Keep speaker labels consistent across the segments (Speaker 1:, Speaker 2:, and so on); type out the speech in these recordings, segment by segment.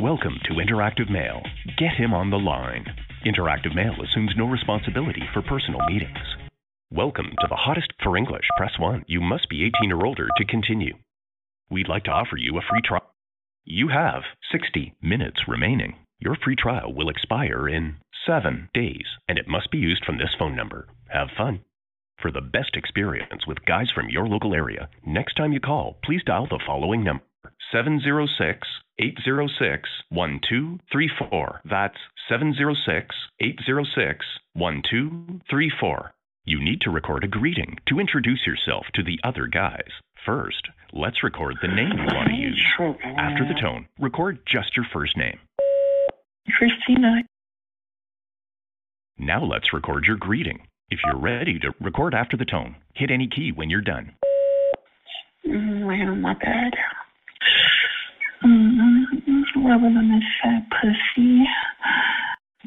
Speaker 1: Welcome to Interactive Mail. Get him on the line. Interactive Mail assumes no responsibility for personal meetings. Welcome to the hottest for English. Press 1. You must be 18 or older to continue. We'd like to offer you a free trial. You have 60 minutes remaining. Your free trial will expire in 7 days, and it must be used from this phone number. Have fun. For the best experience with guys from your local area, next time you call, please dial the following number 706 806 1234. That's 706 806 1234. You need to record a greeting to introduce yourself to the other guys. First, let's record the name you want to use. After the tone, record just your first name.
Speaker 2: Christina.
Speaker 1: Now let's record your greeting. If you're ready to record after the tone, hit any key when you're done.
Speaker 2: Mm, on my bed. Mm-hmm. Rubbing pussy.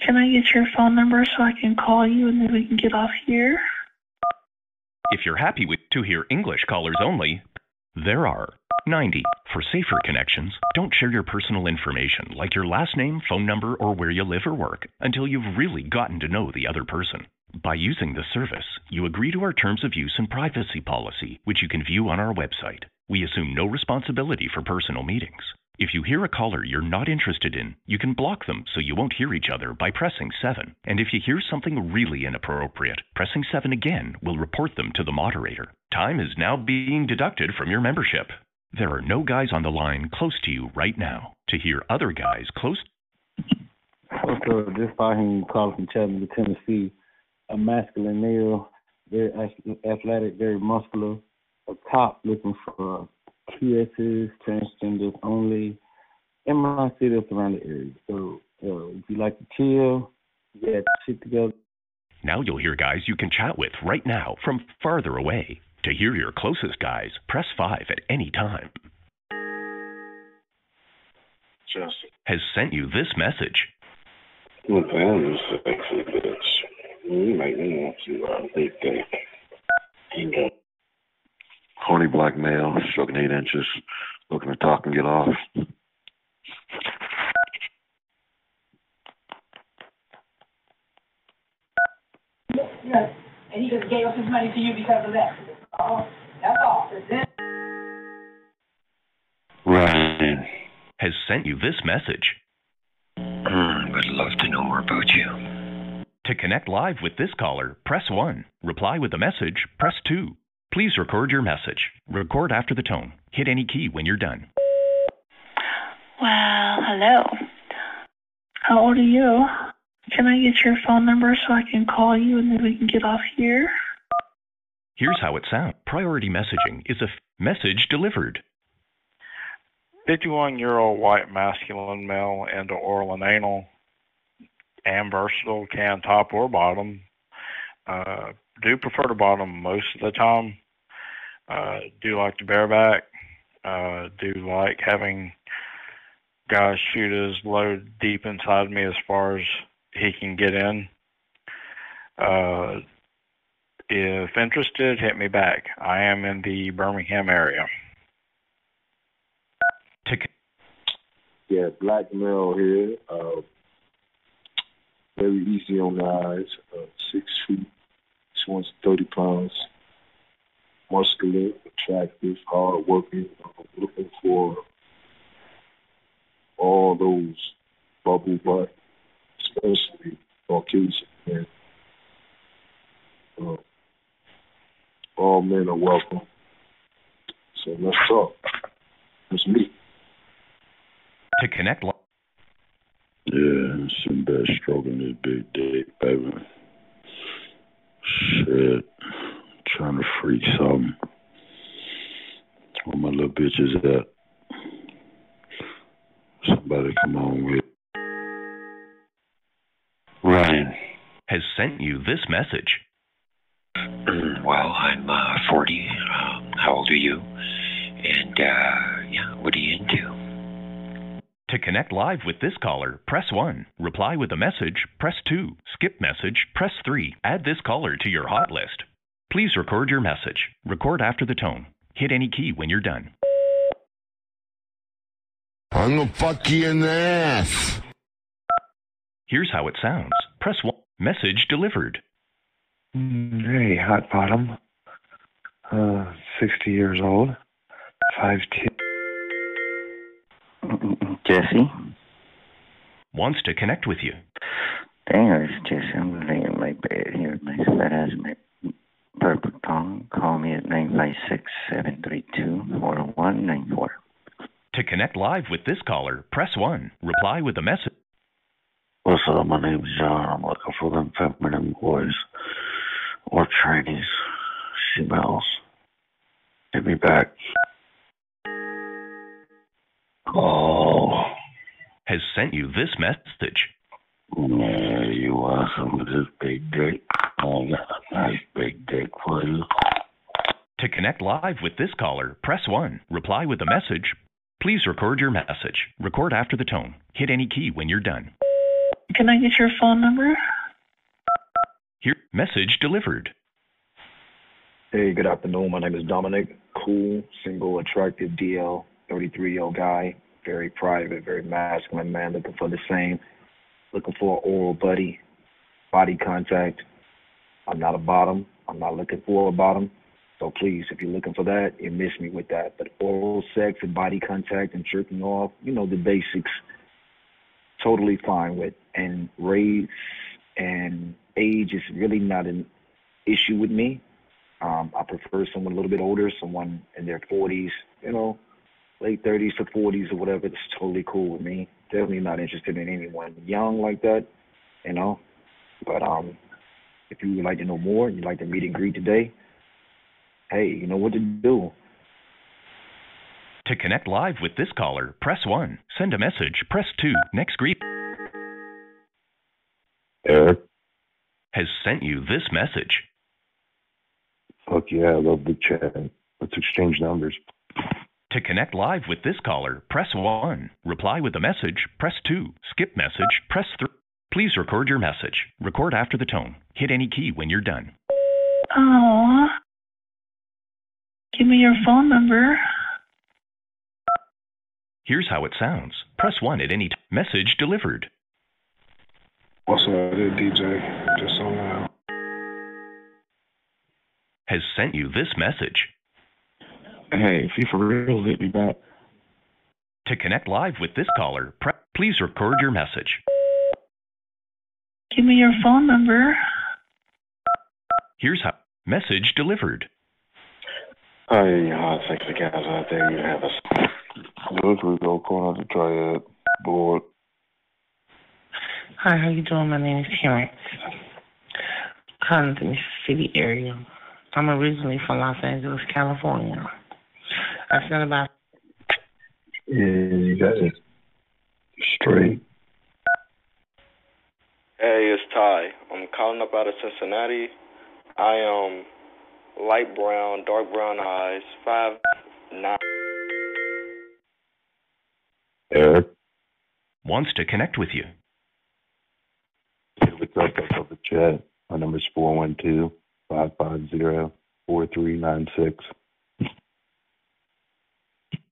Speaker 2: Can I get your phone number so I can call you and then we can get off here?
Speaker 1: If you're happy with to hear English callers only, there are 90. For safer connections, don't share your personal information like your last name, phone number, or where you live or work until you've really gotten to know the other person. By using the service, you agree to our terms of use and privacy policy, which you can view on our website. We assume no responsibility for personal meetings. If you hear a caller you're not interested in, you can block them so you won't hear each other by pressing 7. And if you hear something really inappropriate, pressing 7 again will report them to the moderator. Time is now being deducted from your membership. There are no guys on the line close to you right now. To hear other guys close
Speaker 3: What's up? This Fahim calling from Chattanooga, Tennessee. A masculine male, very athletic, very muscular. A cop looking for PSs, transgenders only in my city or surrounding area. So uh, if you like to chill, get shit together.
Speaker 1: Now you'll hear guys you can chat with right now from farther away. To hear your closest guys, press 5 at any time.
Speaker 4: Just
Speaker 1: Has sent you this message.
Speaker 4: my family's sexy bitch. You make me want to uh, big dick. Ain't got
Speaker 5: Horny black male, stroking eight inches, looking to talk and get off.
Speaker 6: Yes, and he just gave us his money to you because of that. Uh-huh. That's all.
Speaker 5: Ryan,
Speaker 1: Has sent you this message.
Speaker 7: Mm, would love to know more about you.
Speaker 1: To connect live with this caller, press 1. Reply with a message, press 2. Please record your message. Record after the tone. Hit any key when you're done.
Speaker 2: Well, hello. How old are you? Can I get your phone number so I can call you and then we can get off here?
Speaker 1: Here's how it sounds. Priority messaging is a f- message delivered.
Speaker 8: 51 year old white masculine male into oral and anal and versatile, can top or bottom. Uh, do prefer to bottom most of the time. Uh, do like to bareback. Uh, do like having guys shoot his load deep inside me as far as he can get in. Uh, if interested, hit me back. I am in the Birmingham area.
Speaker 9: Yeah, black male here. Uh, very easy on the eyes. Uh, six feet, she wants 30 pounds. Muscular, attractive, hard working. Uh, looking for all those bubble butt, especially Caucasian men. Uh, all men are welcome. So let's talk. It's me.
Speaker 1: to connect
Speaker 5: yeah, some bad stroking this big dick, baby. Shit, trying to freak something. Where my little bitches at? Somebody come on with. Ryan,
Speaker 1: has sent you this message.
Speaker 7: Well, I'm uh, 40. Um, how old are you? And, uh, yeah, what are you into?
Speaker 1: To connect live with this caller, press 1. Reply with a message, press 2. Skip message, press 3. Add this caller to your hot list. Please record your message. Record after the tone. Hit any key when you're done.
Speaker 10: I'm gonna fuck you in the ass.
Speaker 1: Here's how it sounds. Press 1. Message delivered.
Speaker 11: Hey, hot bottom. Uh, 60 years old. 5'2.
Speaker 12: Jesse?
Speaker 1: Wants to connect with you.
Speaker 12: Dang, it's Jesse. I'm laying in my bed here with my fat ass my purple tongue. Call me at 956-732-4194.
Speaker 1: To connect live with this caller, press 1. Reply with a message.
Speaker 5: What's up? My name's John. I'm looking for them feminine boys or trannies, females. Hit me back. Oh,
Speaker 1: Has sent you this message.
Speaker 5: yeah, you want some of this big dick? Oh, I got a nice big dick for you.
Speaker 1: To connect live with this caller, press 1. Reply with a message. Please record your message. Record after the tone. Hit any key when you're done.
Speaker 2: Can I get your phone number?
Speaker 1: Here, message delivered.
Speaker 13: Hey, good afternoon. My name is Dominic. Cool, single, attractive, DL, 33 year old guy. Very private, very masculine man. Looking for the same. Looking for an oral buddy, body contact. I'm not a bottom. I'm not looking for a bottom. So please, if you're looking for that, you miss me with that. But oral sex and body contact and jerking off, you know, the basics, totally fine with. And race and age is really not an issue with me. Um, I prefer someone a little bit older, someone in their 40s, you know, late 30s to 40s or whatever. It's totally cool with me. Definitely not interested in anyone young like that, you know. But um, if you would like to know more, and you'd like to meet and greet today, hey, you know what to do.
Speaker 1: To connect live with this caller, press 1. Send a message. Press 2. Next greet
Speaker 5: Eric,
Speaker 1: has sent you this message.
Speaker 5: fuck yeah, I love the chat. Let's exchange numbers.
Speaker 1: To connect live with this caller, press 1. Reply with a message. Press 2. Skip message. Press 3. Please record your message. Record after the tone. Hit any key when you're done.
Speaker 2: Oh. Give me your phone number.
Speaker 1: Here's how it sounds. Press 1 at any time. Message delivered.
Speaker 9: What's up, DJ? Just so loud.
Speaker 1: Has sent you this message.
Speaker 14: Hey, if you for real, hit me back.
Speaker 1: To connect live with this caller, pre- please record your message.
Speaker 2: Give me your phone number.
Speaker 1: Here's how. Message delivered.
Speaker 11: Hi, you hot sexy guys out there, you have us.
Speaker 9: Good, we go corner to try it. Bored.
Speaker 15: Hi, how you doing? My name is Terrence. Calling from the Mississippi area. I'm originally from Los Angeles, California. I spent about
Speaker 5: Yeah, you got it. Straight.
Speaker 16: Hey, it's Ty. I'm calling up out of Cincinnati. I am light brown, dark brown eyes, five nine.
Speaker 5: Eric,
Speaker 1: Wants to connect with you.
Speaker 5: hey, what's up? I love the chat. My number's 412 550 4396.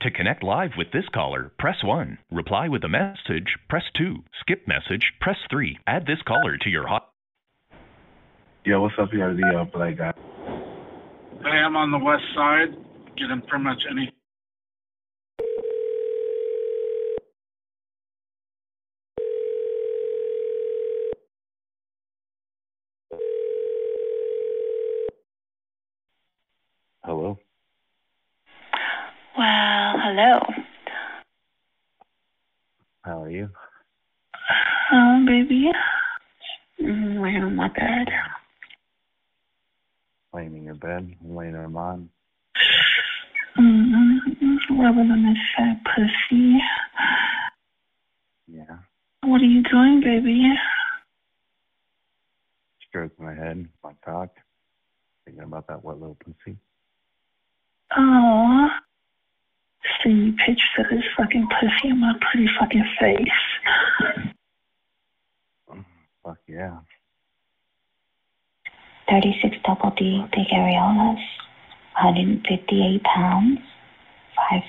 Speaker 1: To connect live with this caller, press 1. Reply with a message, press 2. Skip message, press 3. Add this caller to your hot.
Speaker 17: Yo, what's up here, the uh, black guy?
Speaker 18: Hey, I'm on the west side, getting pretty much any.
Speaker 5: Hello?
Speaker 19: Well, hello.
Speaker 5: How are you?
Speaker 2: Oh, baby.
Speaker 19: Mm, laying on my bed.
Speaker 5: Laying in your bed, laying in mine.
Speaker 2: Mm-hmm. Rubbing on this fat pussy.
Speaker 5: Yeah.
Speaker 2: What are you doing, baby?
Speaker 5: Stroking my head, my cock. Thinking about that wet little pussy.
Speaker 2: Oh. Send you pictures of this fucking pussy in my pretty fucking face.
Speaker 5: Fuck yeah.
Speaker 19: 36 double D, big areolas, 158 pounds,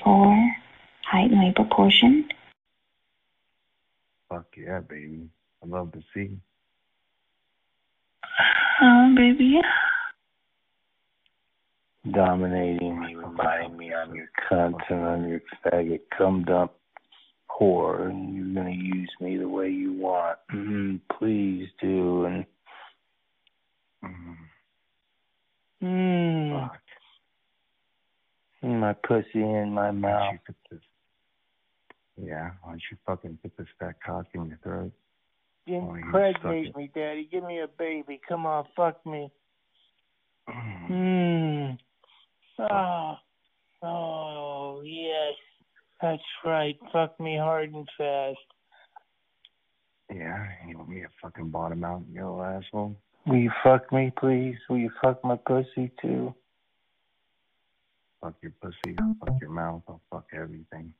Speaker 19: 5'4", height and weight proportion,
Speaker 17: Fuck yeah, baby. I love to see.
Speaker 2: Um, baby.
Speaker 3: Dominating me, reminding me I'm your cunt and I'm your faggot cum dump whore, and you're gonna use me the way you want. Mm-hmm, please do. And mm, my pussy in my mouth.
Speaker 17: Yeah, why don't you fucking put this fat cock in your throat?
Speaker 3: Impregnate me, Daddy. Give me a baby. Come on, fuck me. Hmm. Oh, oh, yes. That's right. Fuck me hard and fast.
Speaker 17: Yeah, you want me to fucking bottom out, you little asshole?
Speaker 3: Will you fuck me, please? Will you fuck my pussy, too?
Speaker 17: Fuck your pussy, I'll fuck your mouth, I'll fuck everything.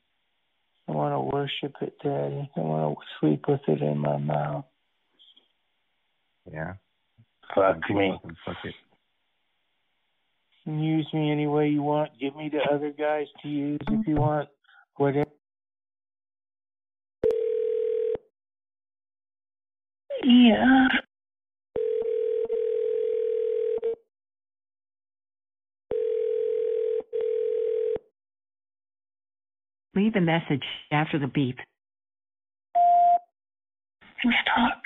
Speaker 3: I want to worship it, Daddy. I want to sleep with it in my mouth.
Speaker 17: Yeah?
Speaker 3: Fuck
Speaker 17: Why don't you
Speaker 3: me.
Speaker 17: Fuck it.
Speaker 3: Use me any way you want. Give me to other guys to use if you want. Whatever.
Speaker 2: Yeah.
Speaker 20: Leave a message after the beep.
Speaker 2: Let's talk.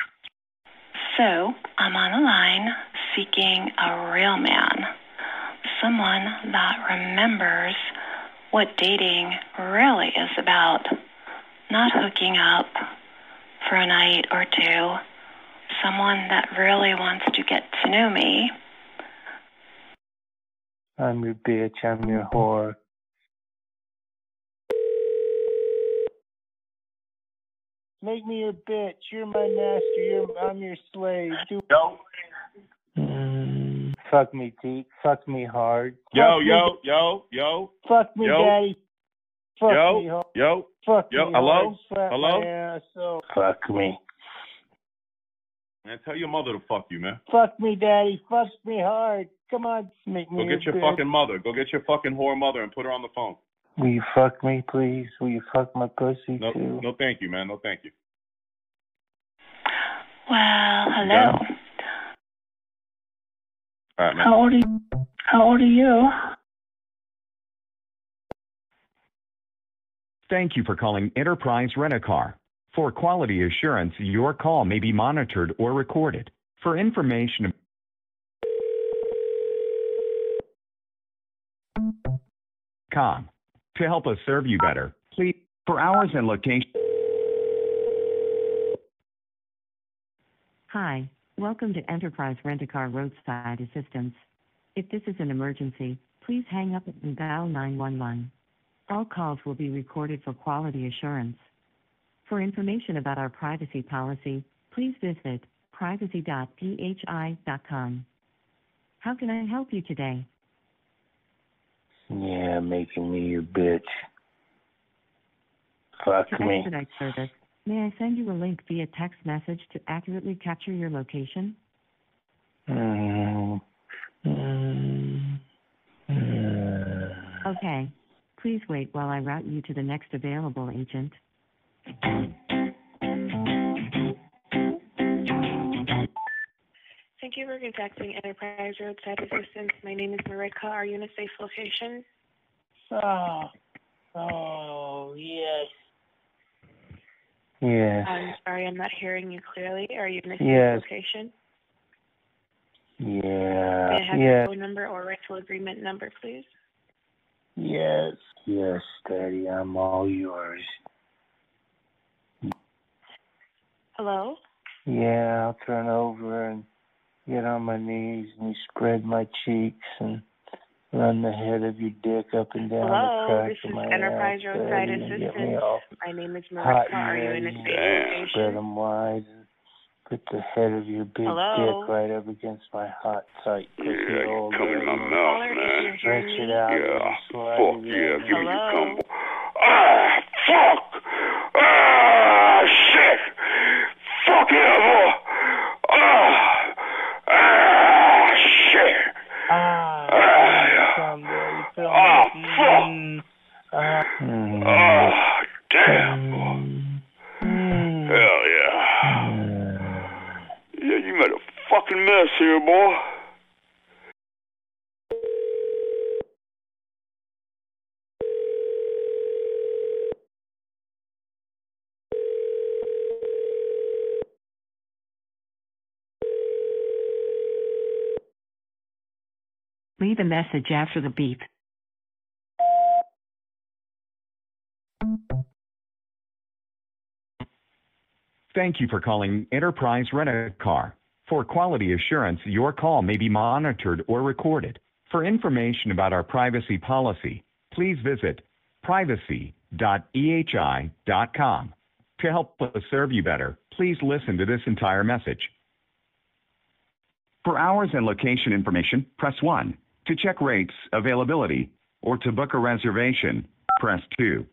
Speaker 19: So, I'm on the line seeking a real man. Someone that remembers what dating really is about. Not hooking up for a night or two. Someone that really wants to get to know me.
Speaker 3: I'm your bitch. I'm your whore. Make me your bitch. You're my master. You're, I'm your slave. Do
Speaker 21: Yo,
Speaker 3: Mm, fuck me, Pete. Fuck me hard.
Speaker 21: yo,
Speaker 3: me,
Speaker 21: yo, yo, yo,
Speaker 3: Fuck me,
Speaker 21: yo,
Speaker 3: daddy. Fuck
Speaker 21: yo,
Speaker 3: me hard.
Speaker 21: yo,
Speaker 3: Fuck
Speaker 21: yo.
Speaker 3: me
Speaker 21: Hello?
Speaker 3: hard.
Speaker 21: Hello?
Speaker 3: My asshole. Fuck me.
Speaker 21: Man, tell your mother to fuck you, man.
Speaker 3: Fuck me, daddy. Fuck me hard. Come on. Make me
Speaker 21: Go get your
Speaker 3: bitch.
Speaker 21: fucking mother. Go get your fucking whore mother and put her on the phone.
Speaker 3: Will you fuck me, please? Will you fuck my pussy,
Speaker 21: No,
Speaker 3: too?
Speaker 21: no, thank you, man. No, thank you.
Speaker 19: Well, hello.
Speaker 21: All right, man.
Speaker 2: How old are you? How old are you?
Speaker 22: Thank you for calling Enterprise Rent-A-Car. For quality assurance, your call may be monitored or recorded. For information com. To help us serve you better, please for hours and location.
Speaker 20: Hi, welcome to Enterprise Rent-A-Car Roadside Assistance. If this is an emergency, please hang up and dial 911. All calls will be recorded for quality assurance. For information about our privacy policy, please visit privacy.ehi.com. How can I help you today?
Speaker 3: Yeah, making me your bitch. Fuck me.
Speaker 20: expedite service, may I send you a link via text message to accurately capture your location?
Speaker 3: Mm, mm.
Speaker 20: Okay. Please wait while I route you to the next available agent.
Speaker 23: Thank you for contacting Enterprise Roadside Assistance. My name is Marika. Are you in a safe location?
Speaker 3: Oh, oh, yes. Yes,
Speaker 23: I'm sorry, I'm not hearing you clearly. Are you in a safe
Speaker 3: Yes.
Speaker 23: location?
Speaker 3: yeah,
Speaker 23: May I have your phone number or rental agreement number, please?
Speaker 3: yes, yes, Daddy, I'm all yours.
Speaker 23: Hello?
Speaker 3: Yeah, I'll turn over and get on my knees and you spread my cheeks and run the head of your dick up and down
Speaker 23: Hello,
Speaker 3: the crack
Speaker 23: this
Speaker 3: of
Speaker 23: is
Speaker 3: my
Speaker 23: Enterprise
Speaker 3: ass,
Speaker 23: Roadside
Speaker 3: get me
Speaker 23: Assistance. My name is
Speaker 3: hot
Speaker 23: Marika. Are you in a
Speaker 3: ready.
Speaker 23: safe
Speaker 3: Spread them wide and put the head of your big
Speaker 23: Hello?
Speaker 3: dick right up against my hot, tight pussy
Speaker 4: Yeah,
Speaker 3: hole.
Speaker 4: come in my mouth,
Speaker 23: Caller,
Speaker 4: man.
Speaker 3: Stretch it out
Speaker 4: Yeah,
Speaker 3: and
Speaker 4: fuck yeah,
Speaker 3: in.
Speaker 4: give me the
Speaker 23: Hello?
Speaker 4: combo. Ah, fuck! Ah, shit! Fuck yeah, here, boy.
Speaker 20: Leave a message after the beep.
Speaker 22: Thank you for calling Enterprise Rent-A-Car. For quality assurance, your call may be monitored or recorded. For information about our privacy policy, please visit privacy.ehi.com. To help us serve you better, please listen to this entire message. For hours and location information, press 1. To check rates, availability, or to book a reservation, press 2.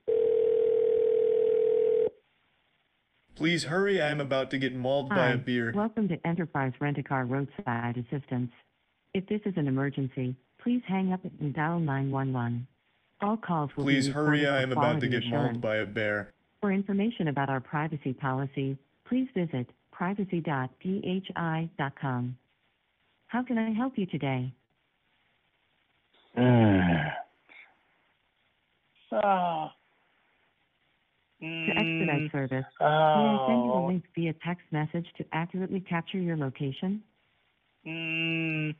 Speaker 24: Please hurry, I am about to get mauled by
Speaker 20: Hi,
Speaker 24: a beer.
Speaker 20: welcome to Enterprise Rent-A-Car Roadside Assistance. If this is an emergency, please hang up and dial 911. All calls will
Speaker 24: Please
Speaker 20: be
Speaker 24: hurry, I am about to
Speaker 20: quality
Speaker 24: get mauled by a bear.
Speaker 20: For information about our privacy policy, please visit privacy.ehi.com. How can I help you today?
Speaker 2: Oh.
Speaker 20: To expedite mm. service, oh. may I send you a
Speaker 2: Oh.
Speaker 20: link via text message to accurately capture your location?
Speaker 2: Mm.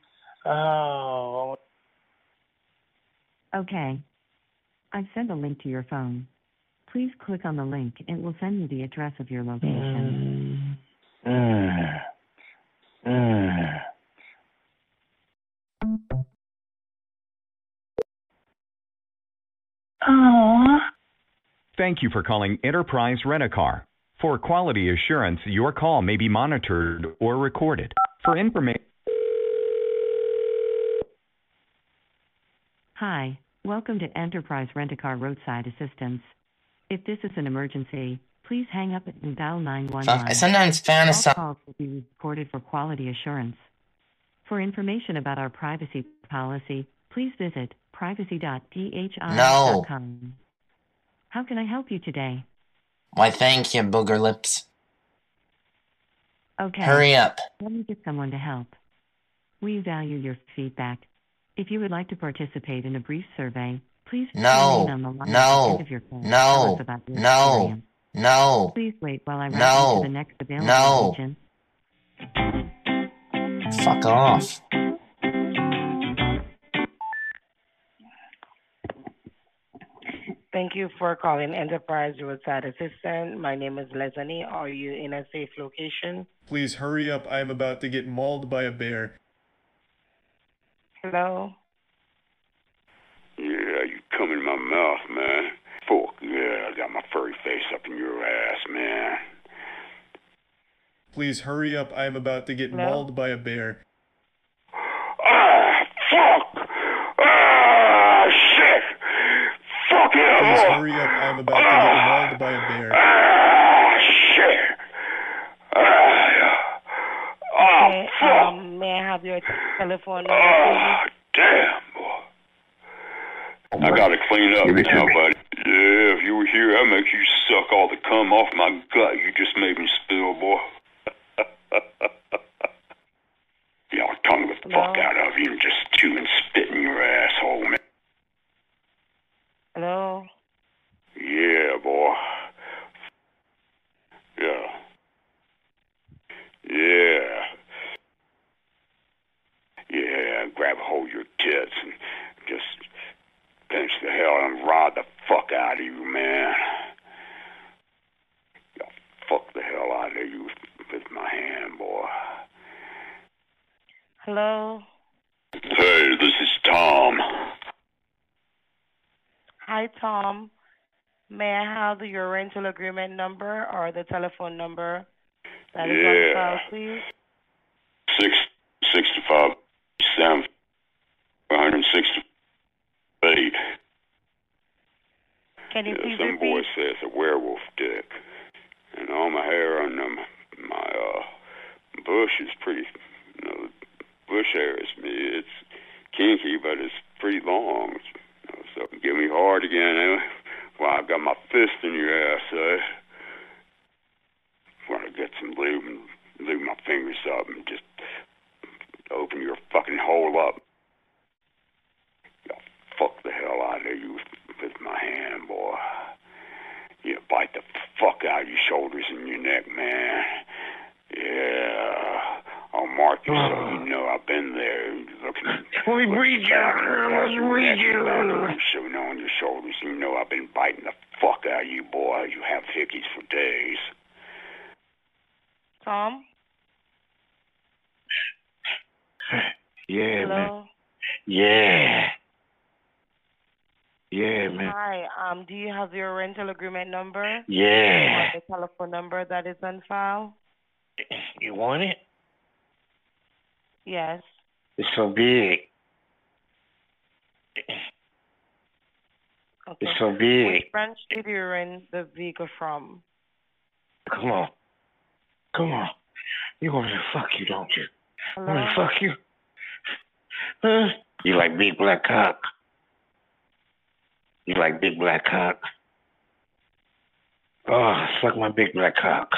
Speaker 2: Oh.
Speaker 20: Okay. I've sent a link to your phone. Please click on the link it will send you the address of your location.
Speaker 2: Oh.
Speaker 22: Thank you for calling Enterprise Rent-A-Car. For quality assurance, your call may be monitored or recorded. For information,
Speaker 20: Hi, welcome to Enterprise Rent-A-Car Roadside Assistance. If this is an emergency, please hang up and dial 911.
Speaker 25: Uh, I sometimes fantasize-
Speaker 20: All calls will be recorded for quality assurance. For information about our privacy policy, please visit privacy.ehi.com. How can I help you today?
Speaker 25: Why, thank you, booger lips.
Speaker 20: Okay.
Speaker 25: Hurry up.
Speaker 20: Let me get someone to help. We value your feedback. If you would like to participate in a brief survey, please
Speaker 25: No.
Speaker 20: on the line
Speaker 25: No.
Speaker 20: at the end of your call.
Speaker 25: No.
Speaker 20: Tell us about your
Speaker 25: No.
Speaker 20: experience.
Speaker 25: No.
Speaker 20: Please wait while I route
Speaker 25: No.
Speaker 20: to the next available
Speaker 25: No.
Speaker 20: agent.
Speaker 25: Fuck off.
Speaker 15: Thank you for calling Enterprise Roadside Assistant. My name is Leslie. Are you in a safe location?
Speaker 24: Please hurry up, I am about to get mauled by a bear.
Speaker 15: Hello?
Speaker 4: Yeah, you come in my mouth, man. Fuck yeah, I got my furry face up in your ass, man.
Speaker 24: Please hurry up, I am about to get
Speaker 15: Hello?
Speaker 24: mauled by a bear.
Speaker 4: Ah, fuck! Ah, shit! Fuck yeah!
Speaker 24: Please hurry up, I am about to get mauled by a bear.
Speaker 4: Ah, shit! Ah, oh, fuck!
Speaker 15: um, may I have your telephone number,
Speaker 4: Ah, damn, boy. I gotta clean up
Speaker 11: Give it to
Speaker 4: now,
Speaker 11: me.
Speaker 4: buddy. Yeah, if you were here, I'd make you suck all the cum off my gut you just made me spill, boy. yeah, I'll tongue the fuck out of you and just chew and spit in your asshole, man.
Speaker 15: Hello?
Speaker 4: Yeah, boy. Yeah. Yeah. Yeah, grab a hold of your tits and just pinch the hell and rod the fuck out of you, man. Yeah, fuck the hell out of you with my hand, boy.
Speaker 15: Hello?
Speaker 4: Hey, this is Tom.
Speaker 15: Hi, Tom. May I have your rental agreement number or the telephone number that is on
Speaker 4: Yeah.
Speaker 15: file, please?
Speaker 4: Six sixty-five seven one hundred sixty-eight.
Speaker 15: Can you
Speaker 4: Yeah,
Speaker 15: please
Speaker 4: some boy says a werewolf dick, and all my hair on them, my uh bush is pretty. You know, bush hair is me. it's kinky, but it's pretty long. You know, so give me hard again. Eh? Well, I've got my fist in your ass. Eh? Want to get some lube and lube my fingers up and just open your fucking hole up. I'll fuck the hell out of you with my hand, boy. You bite the fuck out of your shoulders and your neck, man. Yeah. I'll mark you so you know I've been there. Looking
Speaker 15: Let me breathe you. Let's breathe you.
Speaker 4: Shooting on your shoulders. You know I've been biting the fuck out of you, boy. You have hickeys for days.
Speaker 15: Tom?
Speaker 11: Yeah, man.
Speaker 15: Hello?
Speaker 11: Yeah. Yeah, man.
Speaker 15: Hi, um, do you have your rental agreement number?
Speaker 11: Yeah.
Speaker 15: Or the telephone number that is on file?
Speaker 11: You want it?
Speaker 15: Yes.
Speaker 11: It's so big.
Speaker 15: Okay.
Speaker 11: It's so big.
Speaker 15: Which branch did you rent the vehicle from?
Speaker 11: Come on. Come on. You want me to fuck you, don't you?
Speaker 15: Hello?
Speaker 11: Want me to fuck you? Huh? You like big black cock? You like big black cock? Oh, suck my big black cock.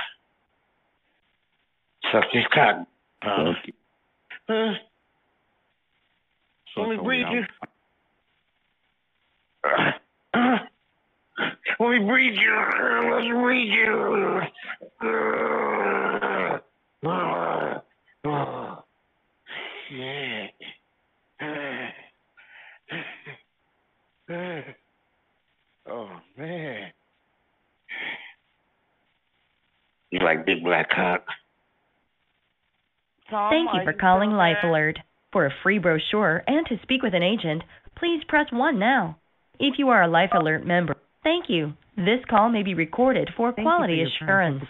Speaker 11: Suck this cock. Huh? Huh? Want me to breathe you? Uh, Let me breathe you. Let's breathe you. Uh, uh, uh, yeah. Oh man. You like big black cock?
Speaker 15: Tom,
Speaker 26: Thank you for calling
Speaker 15: still
Speaker 26: Life
Speaker 15: there?
Speaker 26: Alert. For a free brochure and to speak with an agent, please press 1 now. If you are a Life Alert member, thank you. This call may be recorded for
Speaker 20: Thank
Speaker 26: quality
Speaker 20: you for your
Speaker 26: assurance.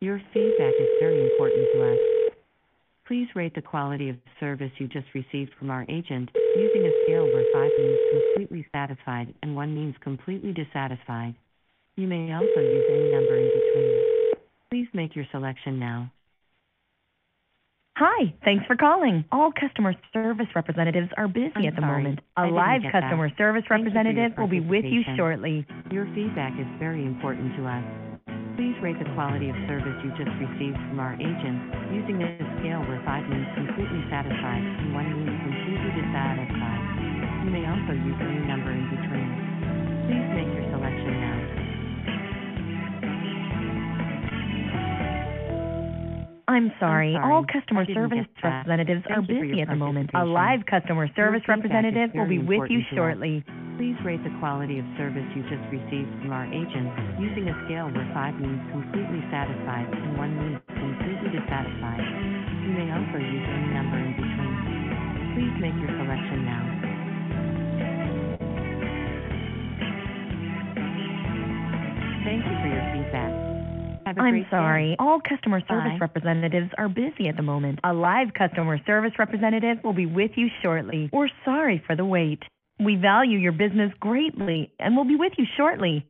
Speaker 20: Your feedback is very important to us. Please rate the quality of service you just received from our agent using a scale where 5 means completely satisfied and 1 means completely dissatisfied. You may also use any number in between. Please make your selection now.
Speaker 26: Hi, thanks for calling. All customer service representatives are busy
Speaker 20: I'm
Speaker 26: at the
Speaker 20: sorry,
Speaker 26: moment. A live
Speaker 20: get that.
Speaker 26: customer service
Speaker 20: Thank you
Speaker 26: representative will be with you shortly.
Speaker 20: Your feedback is very important to us. Please rate the quality of service you just received from our agent using a scale where 5 means completely satisfied and 1 means completely dissatisfied. You may also use any number in between. Please make your selection now.
Speaker 26: I'm sorry,
Speaker 20: sorry,
Speaker 26: all customer service representatives are
Speaker 20: Thank for
Speaker 26: busy at the moment. A live customer service
Speaker 20: Your feedback is
Speaker 26: representative will be with you shortly.
Speaker 20: Please rate the quality of service you just received from our agent using a scale where 5 means completely satisfied and 1 means completely dissatisfied. You may also use any number in between. Please make your selection now. Thank you for your feedback. Have a
Speaker 26: I'm
Speaker 20: great day.
Speaker 26: sorry, all customer service
Speaker 20: Bye.
Speaker 26: representatives are busy at the moment. A live customer service representative will be with you shortly. We're sorry for the wait. We value your business greatly and will be with you shortly.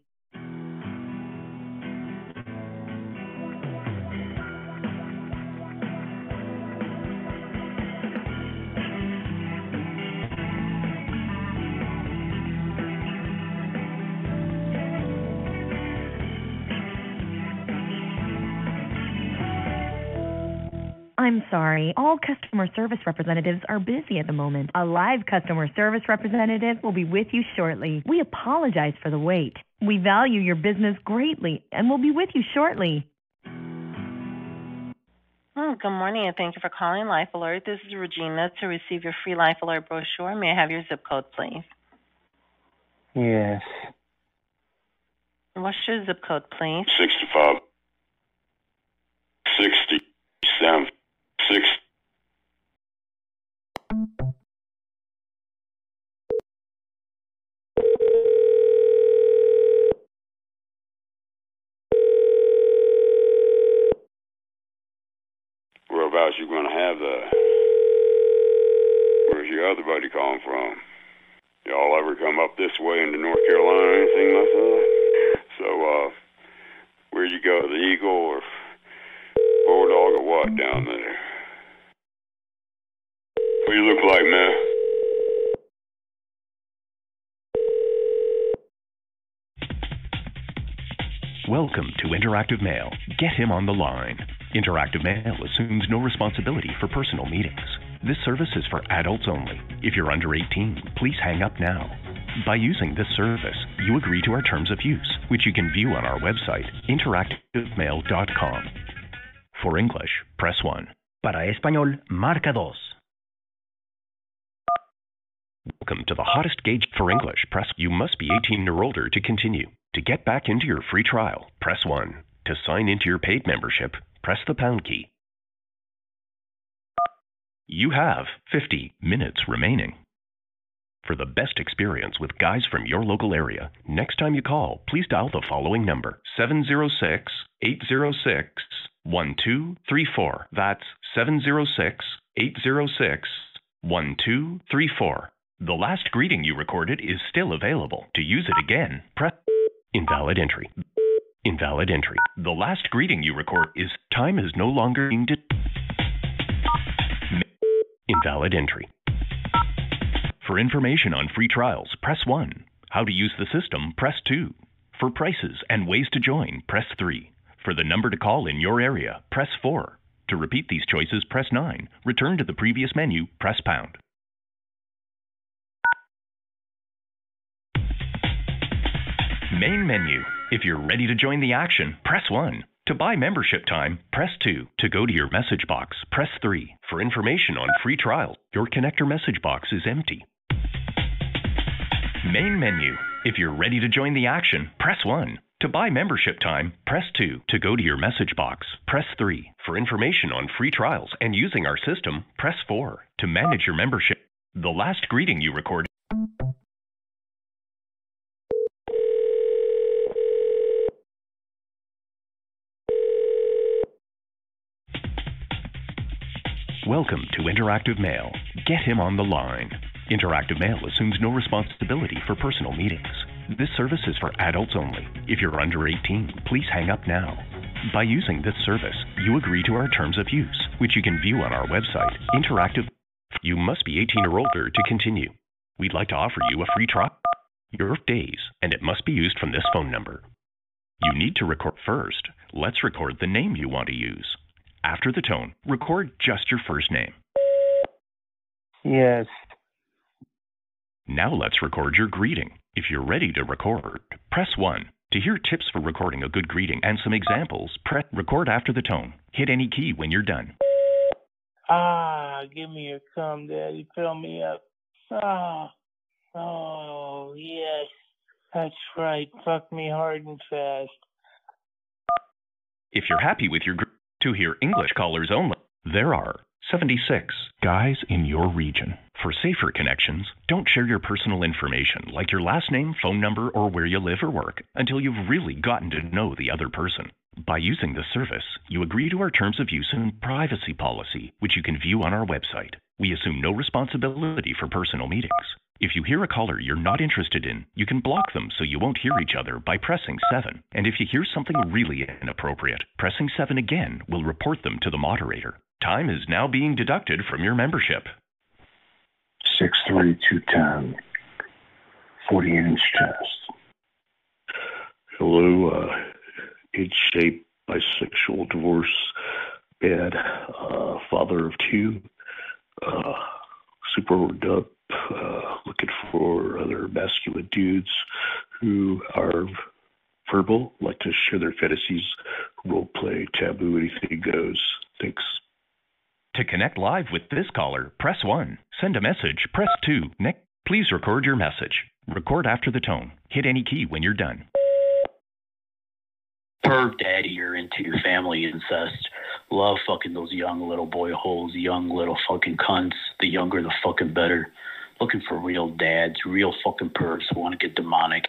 Speaker 26: I'm sorry, all customer service representatives are busy at the moment. A live customer service representative will be with you shortly. We apologize for the wait. We value your business greatly and will be with you shortly.
Speaker 27: Oh, good morning, and thank you for calling Life Alert. This is Regina. To receive your free Life Alert brochure, may I have your zip code, please?
Speaker 17: Yes.
Speaker 27: What's your zip code, please?
Speaker 4: 65, 67, 6. Whereabouts you to have the? Where's your other buddy calling from? Y'all ever come up this way into North Carolina or anything like that? So, uh, where you go, the Eagle or Bulldog or what down there? What you look like, man?
Speaker 1: Welcome to Interactive Mail. Get him on the line. Interactive Mail assumes no responsibility for personal meetings. This service is for adults only. If you're under 18, please hang up now. By using this service, you agree to our terms of use, which you can view on our website, interactivemail.com. For English, press 1. Para español, marca dos. Welcome to the hottest gauge for English. Press you must be 18 or older to continue. To get back into your free trial, press 1. To sign into your paid membership, press the pound key. You have 50 minutes remaining. For the best experience with guys from your local area, next time you call, please dial the following number 706 806 1234. That's 706 806 1234. The last greeting you recorded is still available. To use it again, press invalid entry. Invalid entry. The last greeting you record is time is no longer being invalid entry. For information on free trials, press 1. How to use the system, press 2. For prices and ways to join, press 3. For the number to call in your area, press 4. To repeat these choices, press 9. Return to the previous menu, press pound. Main menu. If you're ready to join the action, press 1. To buy membership time, press 2. To go to your message box, press 3. For information on free trials, your connector message box is empty. Main menu. If you're ready to join the action, press 1. To buy membership time, press 2. To go to your message box, press 3. For information on free trials and using our system, press 4. To manage your membership, the last greeting you recorded. Welcome to Interactive Mail. Get him on the line. Interactive Mail assumes no responsibility for personal meetings. This service is for adults only. If you're under 18, please hang up now. By using this service, you agree to our terms of use, which you can view on our website, Interactive. You must be 18 or older to continue. We'd like to offer you a free trial. Your days, and it must be used from this phone number. You need to record first. Let's record the name you want to use. After the tone, record just your first name.
Speaker 28: Yes.
Speaker 1: Now let's record your greeting. If you're ready to record, press 1. To hear tips for recording a good greeting and some examples, press record after the tone. Hit any key when you're done.
Speaker 28: Ah, give me your cum, daddy. Fill me up. Ah, oh, yes. That's right. Fuck me hard and fast.
Speaker 1: If you're happy with your to hear English callers only, there are 76 guys in your region. For safer connections, don't share your personal information like your last name, phone number, or where you live or work until you've really gotten to know the other person. By using this service, you agree to our terms of use and privacy policy, which you can view on our website. We assume no responsibility for personal meetings. If you hear a caller you're not interested in, you can block them so you won't hear each other by pressing 7. And if you hear something really inappropriate, pressing 7 again will report them to the moderator. Time is now being deducted from your membership.
Speaker 11: Six three two ten. Forty eight inch chest.
Speaker 29: Hello, uh, age shape, bisexual, divorce, bad, uh, father of two, uh, super worked up, uh, looking for other masculine dudes who are verbal, like to share their fantasies, role play, taboo, anything goes. Thanks.
Speaker 1: To connect live with this caller, press 1. Send a message, press 2. Next, please record your message. Record after the tone. Hit any key when you're done.
Speaker 30: perv daddy you're into family incest. Love fucking those young little boy holes, young little fucking cunts. The younger, the fucking better. Looking for real dads, real fucking pervs who want to get demonic.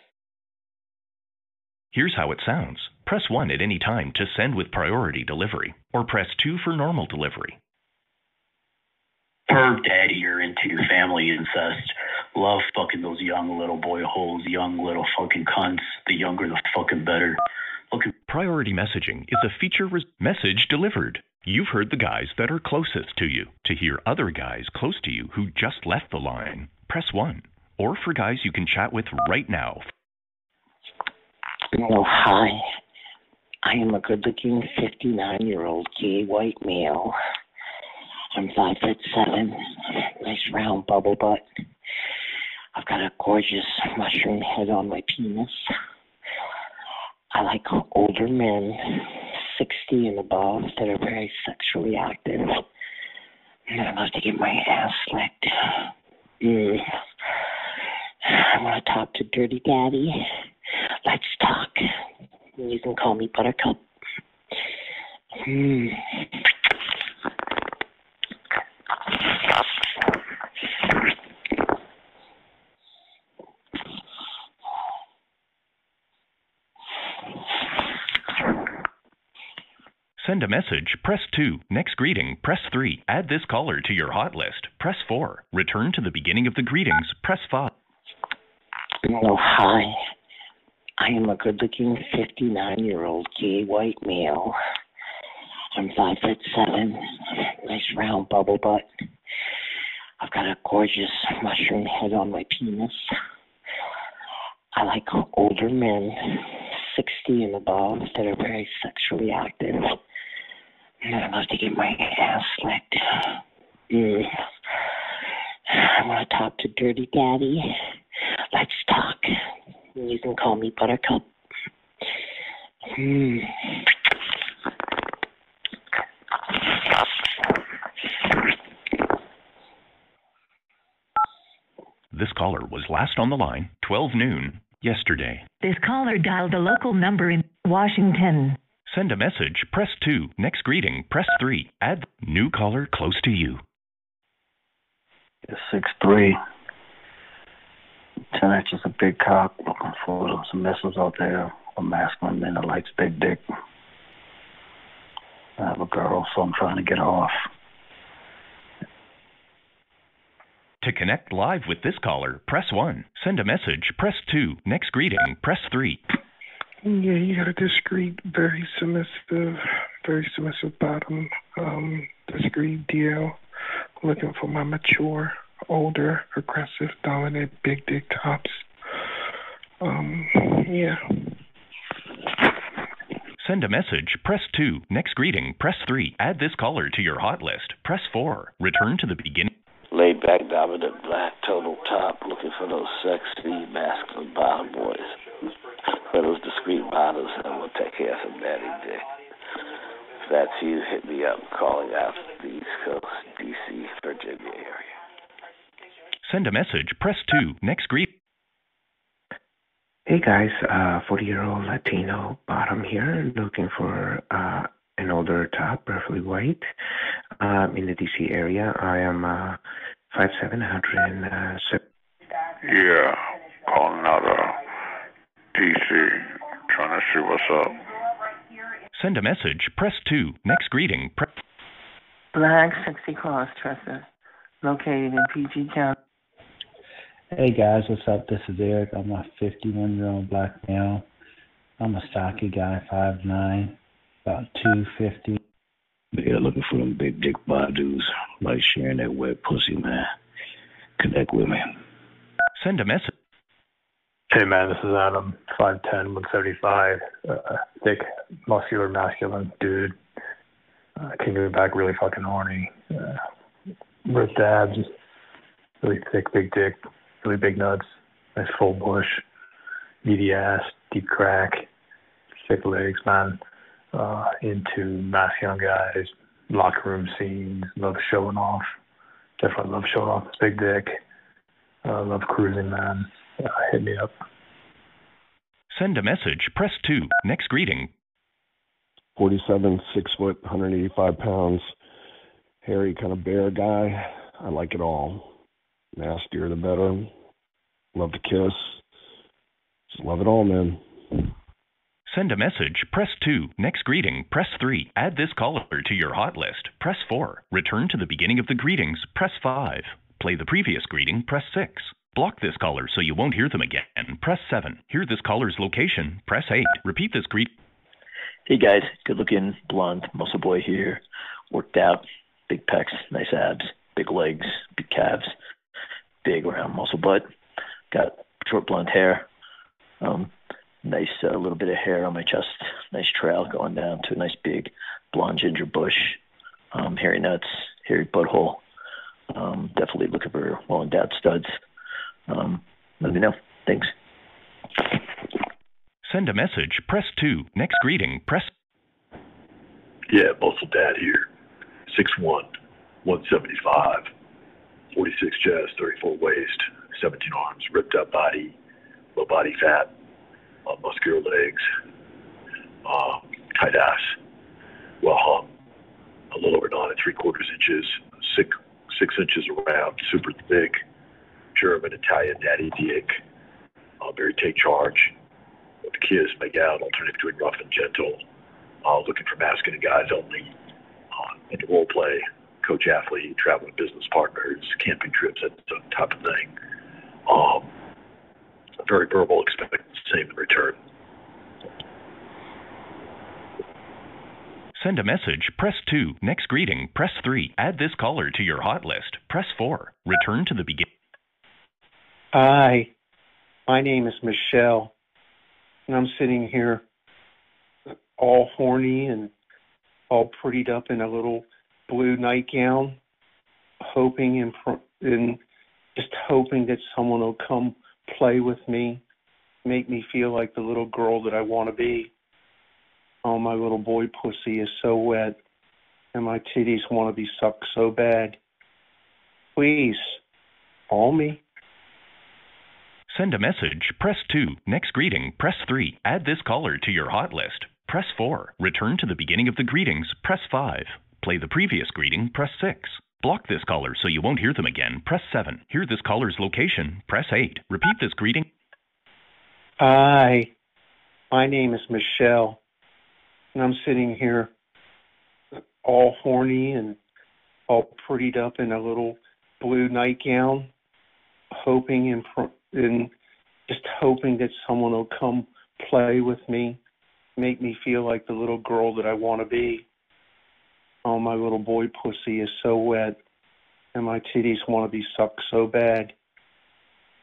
Speaker 1: Here's how it sounds. Press 1 at any time to send with priority delivery, or press 2 for normal delivery.
Speaker 30: Perv daddy you're into family incest. Love fucking those young little boy holes, young little fucking cunts. The younger, the fucking better. Looking
Speaker 1: Priority messaging is a feature res- message delivered. You've heard the guys that are closest to you. To hear other guys close to you who just left the line, press 1. Or for guys you can chat with right now,
Speaker 31: Hello, hi. I am a good looking 59 year old gay white male.
Speaker 32: I'm five foot seven, nice round bubble butt. I've got a gorgeous mushroom head on my penis. I like older men, 60 and above, that are very sexually active. And I love to get my ass licked. Mm. I want to talk to Dirty Daddy. Let's talk. You can call me Buttercup. Mm.
Speaker 1: Send a message, press 2. Next greeting, press 3. Add this caller to your hot list, press 4. Return to the beginning of the greetings, press 5.
Speaker 32: Oh, hi. I am a good looking 59 year old gay white male. I'm five foot seven, nice round bubble butt. I've got a gorgeous mushroom head on my penis. I like older men, 60 and above, that are very sexually active. And I love to get my ass licked. Mm. I want to talk to Dirty Daddy. Let's talk. You can call me Buttercup. Mm.
Speaker 1: This caller was last on the line 12 noon yesterday.
Speaker 33: This caller dialed a local number in Washington.
Speaker 1: Send a message, press 2. Next greeting, press 3. Add new caller close to you.
Speaker 34: Six three. Ten inches of big cock, looking for some missiles out there. A masculine man that likes big dick. I have a girl, so I'm trying to get her off.
Speaker 1: To connect live with this caller, press 1. Send a message, press 2. Next greeting, press 3.
Speaker 35: Yeah, you got a discreet, very submissive, very submissive bottom, um, discreet DL. Looking for my mature, older, aggressive, dominant, big dick tops. Um, yeah.
Speaker 1: Send a message, press 2. Next greeting, press 3. Add this caller to your hot list, press 4. Return to the beginning.
Speaker 34: Laid back, dominant, black, total top, looking for those sexy, masculine bottom boys. For those discreet bottoms that will take care of some daddy dick. If that's you, hit me up. Calling out the East Coast, D.C., Virginia area.
Speaker 1: Send a message, press 2. Next greeting.
Speaker 36: Hey guys, uh, 40 year old Latino bottom here, looking for uh, an older top, preferably white, um, in the DC area. I am uh, 5'7", 107.
Speaker 37: Yeah, calling out uh, DC, trying to see what's up.
Speaker 1: Send a message, press 2. Next greeting, press.
Speaker 38: Black sexy cross dresser located in PG County.
Speaker 39: Hey guys, what's up? This is Eric. I'm a 51 year old black male. I'm a stocky guy, 5'9, about 250.
Speaker 34: Yeah, looking for them big dick dudes. Like sharing that wet pussy, man. Connect with me.
Speaker 1: Send a message.
Speaker 40: Hey man, this is Adam, 5'10", 175, uh, thick, muscular, masculine dude. Uh, came to back really fucking horny. Uh, ripped abs, really thick, big dick, really big nuts, nice full bush, meaty ass, deep crack, thick legs, man. Uh, into masculine guys, locker room scenes, love showing off. Definitely love showing off this big dick. Uh, love cruising, man. Uh, hit me up.
Speaker 1: Send a message, press 2. Next greeting,
Speaker 17: 47, 6 foot, 185 pounds, hairy kind of bear guy. I like it all. Nastier the better. Love to kiss. Just love it all, man.
Speaker 1: Send a message, press 2. Next greeting, press 3. Add this caller to your hot list, press 4. Return to the beginning of the greetings, press 5. Play the previous greeting, press 6. Block this caller so you won't hear them again, press 7. Hear this caller's location, press 8. Repeat this greet.
Speaker 41: Hey guys, good looking blonde muscle boy here. Worked out, big pecs, nice abs, big legs, big calves, big round muscle butt. Got short blonde hair. Um, nice uh, little bit of hair on my chest. Nice trail going down to a nice big blonde ginger bush. Um, hairy nuts, hairy butthole. Um, definitely looking for well endowed studs. Um, let me know. Thanks.
Speaker 1: Send a message. Press 2. Next greeting. Press.
Speaker 42: Yeah, muscle dad here. 6'1", 175, 46 chest, 34 waist, 17 arms, ripped up body, low body fat, uh, muscular legs, uh, tight ass, well hung, a little over nine and three quarters inches, six six inches around, super thick, German, Italian, daddy dick, uh, very take charge, with kiss, make out, alternate between rough and gentle, uh, looking for masculine guys only, uh, into role play, coach athlete, traveling business partners, camping trips, that type of thing. Um, very verbal, expect the same in return.
Speaker 1: Send a message. Press 2. Next greeting. Press 3. Add this caller to your hot list. Press 4. Return to the beginning.
Speaker 43: Hi, my name is Michelle, and I'm sitting here all horny and all prettied up in a little blue nightgown, hoping and, pr- and just hoping that someone will come play with me, make me feel like the little girl that I want to be. Oh, my little boy pussy is so wet, and my titties want to be sucked so bad. Please, call me.
Speaker 1: Send a message. Press 2. Next greeting. Press 3. Add this caller to your hot list. Press 4. Return to the beginning of the greetings. Press 5. Play the previous greeting. Press 6. Block this caller so you won't hear them again. Press 7. Hear this caller's location. Press 8. Repeat this greeting.
Speaker 43: Hi, my name is Michelle, and I'm sitting here all horny and all prettied up in a little blue nightgown, hoping and, pr- and just hoping that someone will come play with me, make me feel like the little girl that I want to be. Oh, my little boy pussy is so wet, and my titties want to be sucked so bad.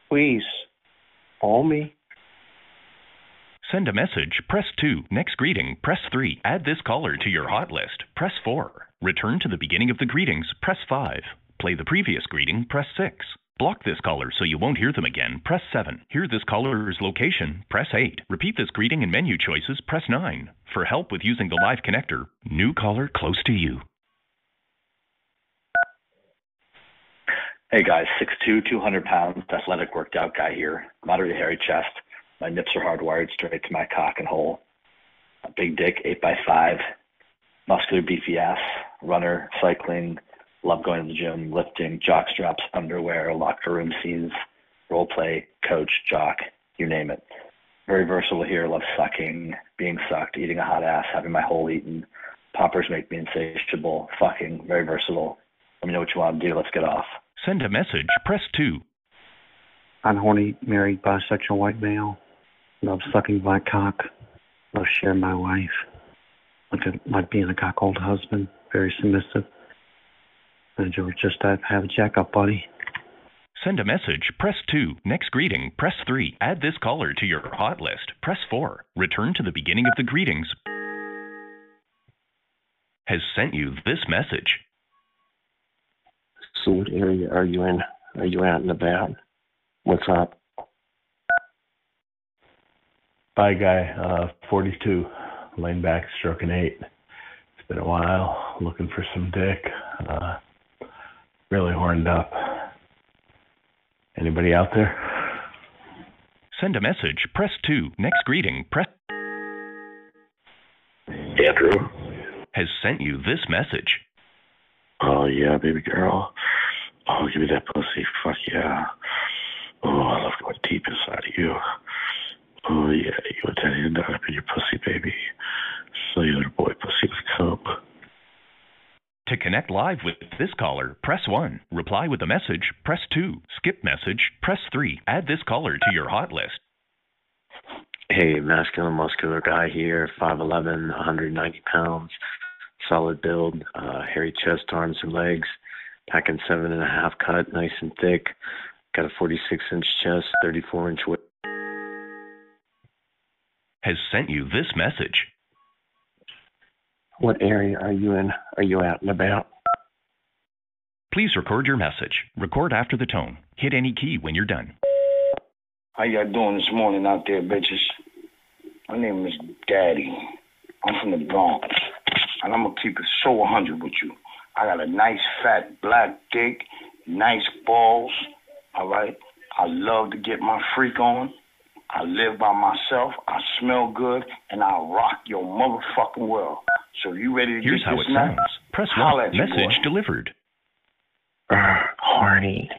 Speaker 43: Please, call me.
Speaker 1: Send a message. Press 2. Next greeting. Press 3. Add this caller to your hot list. Press 4. Return to the beginning of the greetings. Press 5. Play the previous greeting. Press 6. Block this caller so you won't hear them again. Press 7. Hear this caller's location. Press 8. Repeat this greeting and menu choices. Press 9. For help with using the live connector, new caller close to you.
Speaker 13: Hey guys, 6'2", 200 pounds, athletic worked out guy here. Moderate hairy chest. My nips are hardwired straight to my cock and hole. A big dick, 8 by 5 Muscular beefy ass. Runner, cycling. Love going to the gym, lifting, jock straps, underwear, locker room scenes, role play, coach, jock, you name it. Very versatile here. Love sucking, being sucked, eating a hot ass, having my hole eaten. Poppers make me insatiable. Fucking, very versatile. Let me know what you want to do. Let's get off.
Speaker 1: Send a message. Press 2.
Speaker 40: I'm horny, married, bisexual white male. Love sucking black cock. Love sharing my wife. Like, a, like being a cockhold husband. Very submissive. And you just have, have a jack buddy.
Speaker 1: Send a message. Press 2. Next greeting. Press 3. Add this caller to your hot list. Press 4. Return to the beginning of the greetings. Has sent you this message.
Speaker 44: So what area are you in? Are you out and about? What's up?
Speaker 45: Bye, guy. Uh, 42, laying back, stroking eight. It's been a while, looking for some dick. Uh, really horned up. Anybody out there?
Speaker 1: Send a message. Press 2. Next greeting. Press.
Speaker 42: Andrew.
Speaker 1: Has sent you this message.
Speaker 44: Oh yeah, baby girl. Oh, give me that pussy. Fuck yeah. Oh, I love going deep inside of you. Oh yeah, you want that hand up in your pussy, baby. Cellular boy pussy would come.
Speaker 1: To connect live with this caller, press 1. Reply with a message, press 2. Skip message, press 3. Add this caller to your hot list.
Speaker 44: Hey, masculine, muscular guy here, 5'11", 190 pounds, solid build, uh, hairy chest, arms, and legs, packing seven and a half cut, nice and thick. Got a 46 inch chest, 34 inch waist.
Speaker 1: Has sent you this message.
Speaker 44: What area are you in? Are you out and about?
Speaker 1: Please record your message. Record after the tone. Hit any key when you're done.
Speaker 46: How y'all doing this morning out there, bitches? My name is Daddy. I'm from the Bronx, and I'm gonna keep it so 100 with you. I got a nice fat black dick, nice balls. All right. I love to get my freak on. I live by myself. I smell good, and I rock your motherfucking world. So you ready to
Speaker 1: Here's
Speaker 46: get
Speaker 1: how
Speaker 46: this
Speaker 1: it
Speaker 46: now?
Speaker 1: sounds. Press
Speaker 46: Holla
Speaker 1: 1.
Speaker 46: at you,
Speaker 1: Message
Speaker 46: boy.
Speaker 1: delivered.
Speaker 43: uh, horny,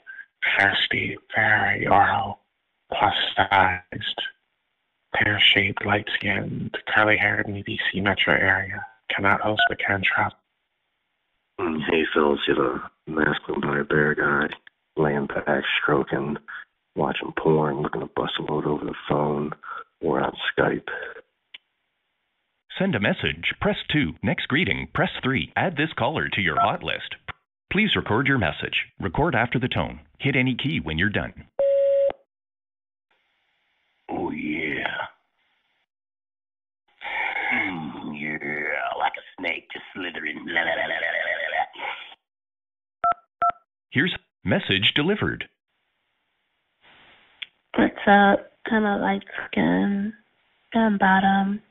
Speaker 43: thirsty, very oral, plus sized, pear shaped, light skinned, curly haired in the DC metro area. Cannot host but can travel.
Speaker 47: Mm, Hey, fellas, you're the masculine by a bear guy, laying back, stroking, watching porn, looking to bust a load over the phone or on Skype.
Speaker 1: Send a message. Press 2. Next greeting. Press 3. Add this caller to your hot list. Please record your message. Record after the tone. Hit any key when you're done.
Speaker 46: Oh yeah. Mm, yeah, like a snake just slithering. La, la, la, la, la, la, la, la.
Speaker 1: Here's message delivered.
Speaker 48: What's up? I'm a light skin, gun bottom,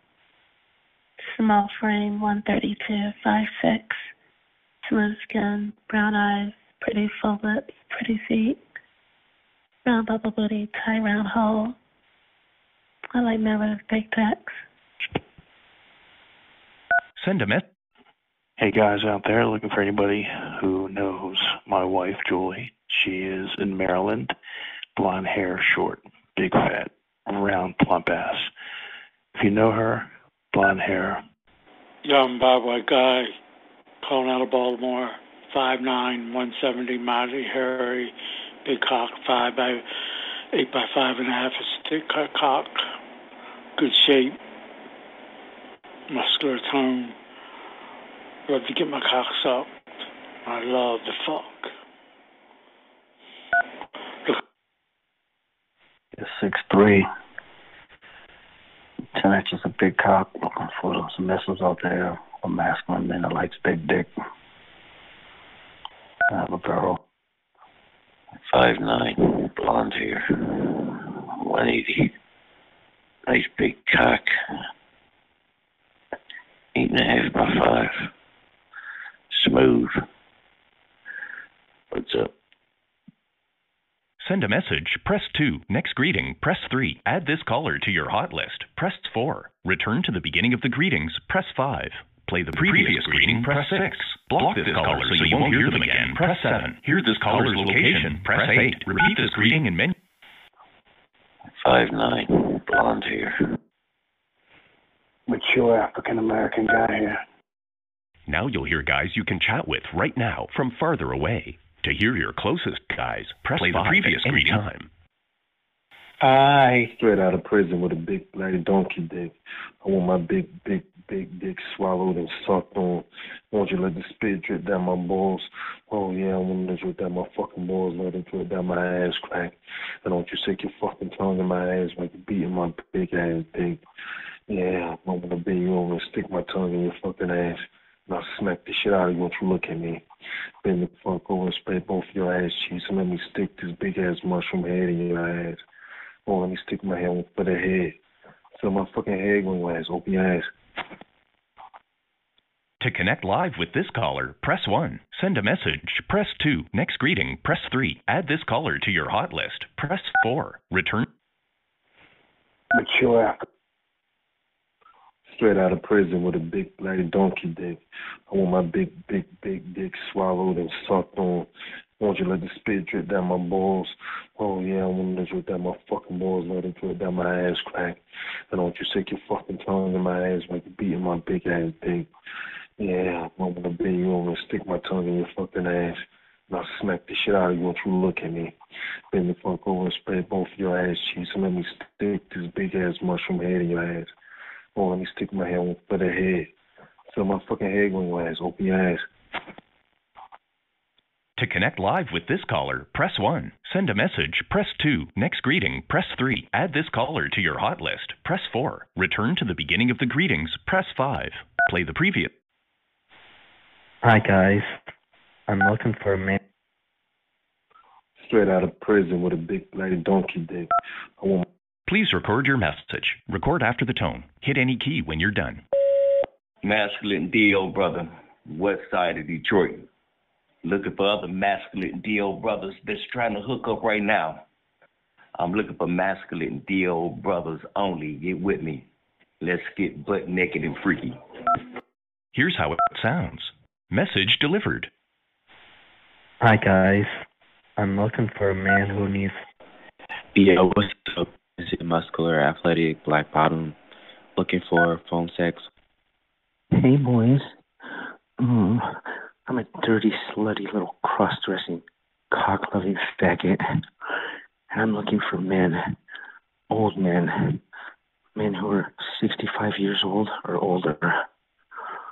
Speaker 48: small frame, 132, 5'6", smooth skin, brown eyes, pretty full lips, pretty feet, round bubble booty, tight round hole. I like men with big dicks.
Speaker 1: Send a message.
Speaker 49: Hey guys out there looking for anybody who knows my wife Julie. She is in Maryland, blonde hair, short, big fat, round plump ass. If you know her, blonde hair,
Speaker 50: Young Bob White guy calling out of Baltimore, five nine, one seventy, mighty hairy, big cock, five by eight by five and a half, a thick cock, good shape, muscular tone. Love to get my cocks up. I love the fuck.
Speaker 11: Six three. Ten inches of big cock, looking for some missiles out there. A masculine man that likes big dick. I have a girl. Five nine, blonde hair. One eighty. Nice big cock. Eight and a half by five. Smooth. What's up?
Speaker 1: Send a message. Press 2. Next greeting. Press 3. Add this caller to your hot list. Press 4. Return to the beginning of the greetings. Press 5. Play the previous, greeting. Press 6. Block, this caller so you won't hear them again. Press 7. Hear this caller's location. Press 8. Repeat this greeting and menu.
Speaker 11: Five nine, blonde hair.
Speaker 43: Mature African American guy here.
Speaker 1: Now you'll hear guys you can chat with right now from farther away. To hear your closest guys, press
Speaker 47: Play the previous
Speaker 1: at any
Speaker 47: greeting.
Speaker 1: time.
Speaker 43: I
Speaker 47: Straight out of prison with a big bloody donkey dick. I want my big, big, big dick swallowed and sucked on. I want you let the spit drip down my balls? Oh yeah, I want to drip down my fucking balls, let it drip down my ass crack. And don't you stick your fucking tongue in my ass like you're beating my big ass dick. Yeah, I want to bend you over and stick my tongue in your fucking ass. And I'll smack the shit out of you once you look at me. Bend the fuck over and spray both your ass cheeks and let me stick this big ass mushroom head in your ass. Oh, let me stick my head for the head. Feel my fucking head going your ass. Open your ass.
Speaker 1: To connect live with this caller, press 1. Send a message. Press 2. Next greeting. Press 3. Add this caller to your hot list. Press 4. Return.
Speaker 43: Mature African.
Speaker 47: Straight out of prison with a big bloody donkey dick. I want my big, big, big dick swallowed and sucked on. Won't you let the spit drip down my balls? Oh yeah, I want to drip down my fucking balls, let it drip down my ass crack. And don't you stick your fucking tongue in my ass like you're beating my big ass dick. Yeah, I want to bend you over and stick my tongue in your fucking ass. And I'll smack the shit out of you once you look at me. Bend the fuck over and spray both your ass cheeks and let me stick this big ass mushroom head in your ass. Oh, let me stick my head for the head. Feel my fucking head going your ass. Open your ass.
Speaker 1: To connect live with this caller, press 1. Send a message. Press 2. Next greeting. Press 3. Add this caller to your hot list. Press 4. Return to the beginning of the greetings. Press 5. Play the previous.
Speaker 51: Hi guys,
Speaker 52: I'm looking for a man.
Speaker 53: Straight out of prison with a big bloody donkey dick. I want.
Speaker 1: Please record your message. Record after the tone. Hit any key when you're done.
Speaker 54: Masculine deal, brother. West side of Detroit. Looking for other masculine deal brothers that's trying to hook up right now. I'm looking for masculine deal brothers only. Get with me. Let's get butt naked and freaky.
Speaker 1: Here's how it sounds. Message delivered.
Speaker 52: Hi guys. I'm looking for a man who needs.
Speaker 55: Yeah, what's up? Is it muscular, athletic, black bottom, looking for phone sex?
Speaker 52: Hey boys. Mm, I'm a dirty, slutty little cross-dressing, cock-loving faggot, and I'm looking for men, old men, men who are 65 years old or older.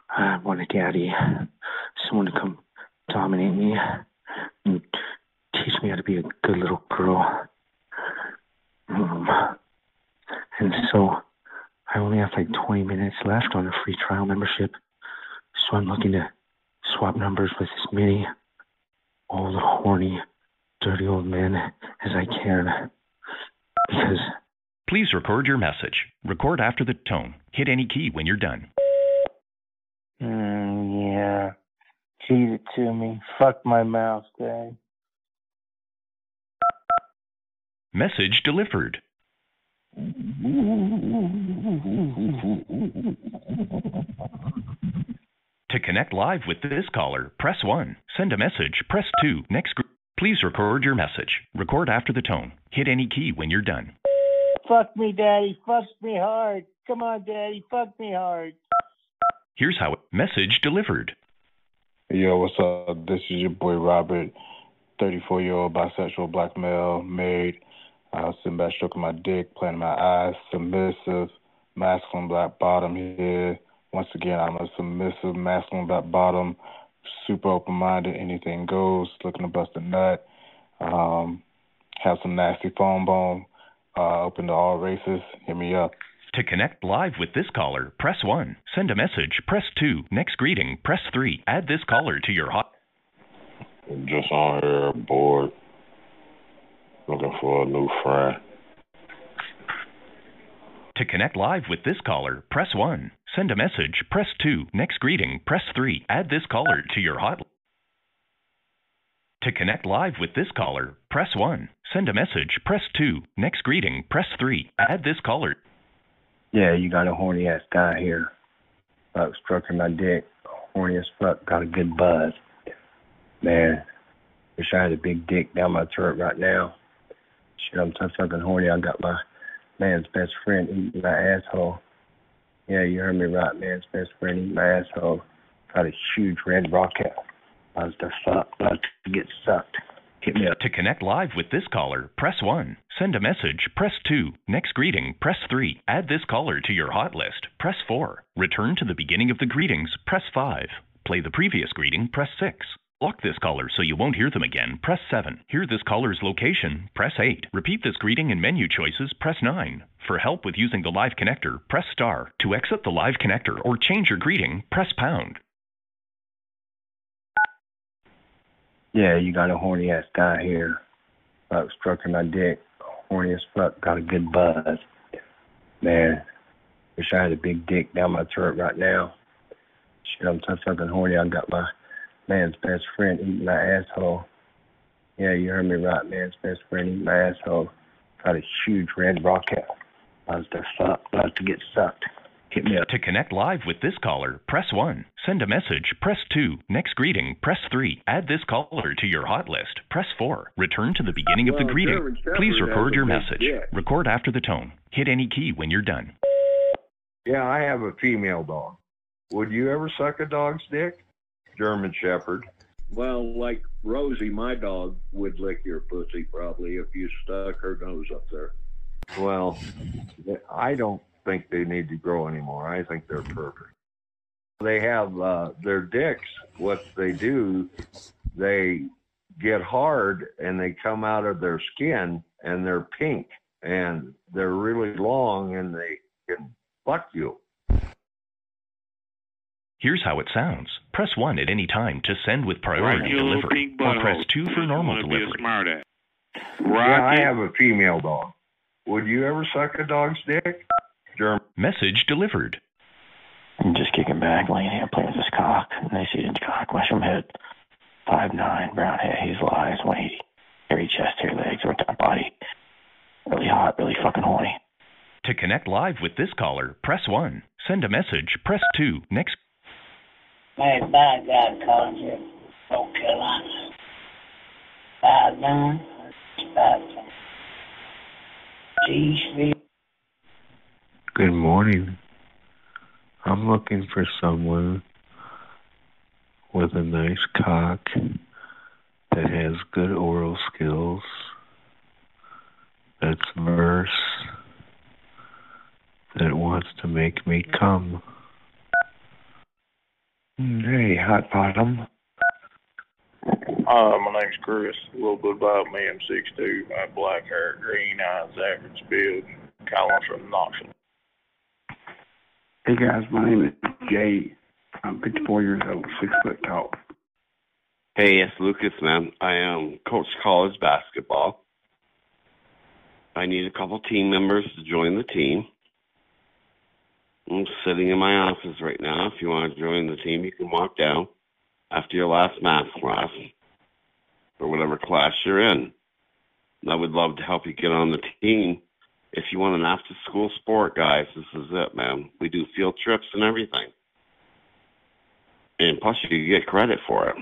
Speaker 52: I want a daddy, someone to come dominate me and teach me how to be a good little girl. Um, and so I only have like 20 minutes left on a free trial membership, so I'm looking to swap numbers with as many old, horny, dirty old men as I can. Because
Speaker 1: Please record your message. Record after the tone. Hit any key when you're done.
Speaker 3: Mm, yeah. Feed it to me. Fuck my mouth, Dad.
Speaker 1: Message delivered. To connect live with this caller, press 1. Send a message, press 2. Next group. Please record your message. Record after the tone. Hit any key when you're done.
Speaker 3: Fuck me, Daddy. Fuck me hard. Come on, Daddy. Fuck me hard.
Speaker 1: Here's how it message delivered.
Speaker 53: Yo, what's up? This is your boy Robert, 34 year old bisexual black male, married. Uh, sitting back stroking my dick, playing my eyes, submissive, masculine black bottom here. Once again, I'm a submissive, masculine black bottom, super open minded, anything goes, looking to bust a nut. Um, have some nasty phone bone, uh, open to all races. Hit me up.
Speaker 1: To connect live with this caller, press 1. Send a message, press 2. Next greeting, press 3. Add this caller to your hot.
Speaker 53: Just on here, bored, looking for a new friend.
Speaker 1: To connect live with this caller, press 1. Send a message, press 2. Next greeting, press 3. Add this caller to your hot. To connect live with this caller, press 1. Send a message, press 2. Next greeting, press 3. Add this caller.
Speaker 52: Yeah, you got a horny ass guy here. Fuck, stroking my dick. Horny as fuck. Got a good buzz. Man, wish I had a big dick down my throat right now. Shit, I'm so fucking horny. I got my man's best friend eating my asshole. Yeah, you heard me right. Man's best friend eating my asshole. Got a huge red rocket. Buzz the fuck. About to get sucked. Hit me up.
Speaker 1: To connect live with this caller, press 1. Send a message, press 2. Next greeting, press 3. Add this caller to your hot list, press 4. Return to the beginning of the greetings, press 5. Play the previous greeting, press 6. Block this caller so you won't hear them again, press 7. Hear this caller's location, press 8. Repeat this greeting and menu choices, press 9. For help with using the live connector, press star. To exit the live connector or change your greeting, press pound.
Speaker 52: Yeah, you got a horny ass guy here. Fuck, stroking my dick. Horny as fuck. Got a good buzz. Man, wish I had a big dick down my throat right now. Shit, I'm so fucking horny. I got my man's best friend eating my asshole. Yeah, you heard me right. Man's best friend eating my asshole. Got a huge red rocket. Buzz the fuck. About to get sucked. Hit me up.
Speaker 1: To connect live with this caller, press 1. Send a message, press 2. Next greeting, press 3. Add this caller to your hot list, press 4. Return to the beginning of the greeting. Please record your message.
Speaker 56: dick.
Speaker 1: Record after the tone. Hit any key when you're done.
Speaker 56: Yeah, I have a female dog. Would you ever suck a dog's dick? German Shepherd. Well, like Rosie, my dog would lick your pussy probably if you stuck her nose up there. Well, I don't think they need to grow anymore. I think they're perfect. They have uh, their dicks. What they do, they get hard and they come out of their skin and they're pink and they're really long and they can fuck you.
Speaker 1: Here's how it sounds. Press 1 at any time to send with priority
Speaker 57: Right,
Speaker 1: delivery, or press 2 for normal
Speaker 57: wanna be a
Speaker 1: delivery.
Speaker 57: smart ass.
Speaker 56: Yeah, I have a female dog. Would you ever suck a dog's dick? German.
Speaker 1: Message delivered.
Speaker 58: I'm just kicking back, laying here playing with his cock. Nice eating cock, mushroom head. Five nine, brown hair, hazel eyes, 180. Hairy chest, hairy legs, or top body. Really hot, really fucking horny.
Speaker 1: To connect live with this caller, press 1. Send a message, press 2. Next.
Speaker 59: Hey, bad guy calling you. North Carolina. Five nine. Five ten. G
Speaker 60: Good morning. I'm looking for someone with a nice cock that has good oral skills, that's verse, that wants to make me come.
Speaker 61: Hey, hot bottom.
Speaker 62: Uh, my name's Chris. A little bit about me. I'm 6'2". I have black hair, green eyes, average build. Calling from Knoxville.
Speaker 63: Hey guys, my name is Jay. I'm 54 years old, six foot tall.
Speaker 53: Hey, it's Lucas, man. I am coach college basketball. I need a couple team members to join the team. I'm sitting in my office right now. If you want to join the team, you can walk down after your last math class or whatever class you're in. And I would love to help you get on the team. If you want an after school sport, guys, this is it, man. We do field trips and everything. And plus, you get credit for it.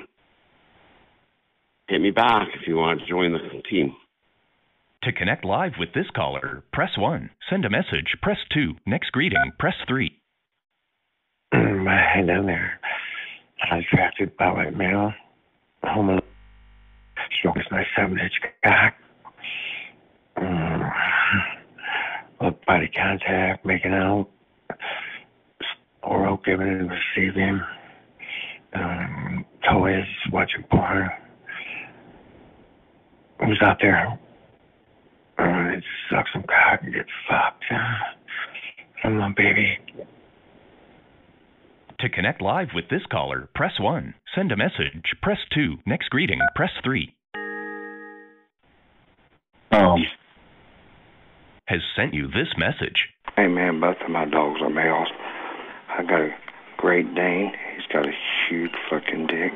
Speaker 53: Hit me back if you want to join the team.
Speaker 1: To connect live with this caller, press 1. Send a message, press 2. Next greeting, press 3.
Speaker 61: Hey down there. I was drafted by white male. Home alone. Strongest my seven inch cock. Mm. Look, body contact, making out. Oral giving and receiving. Um, toys, watching porn. Who's out there? Uh, just suck some cock and get fucked. I'm my baby.
Speaker 1: To connect live with this caller, press 1. Send a message, press 2. Next greeting, press 3.
Speaker 61: Um,
Speaker 1: Has sent you this message.
Speaker 61: Hey man, both of my dogs are males. I got a Great Dane. He's got a huge fucking dick.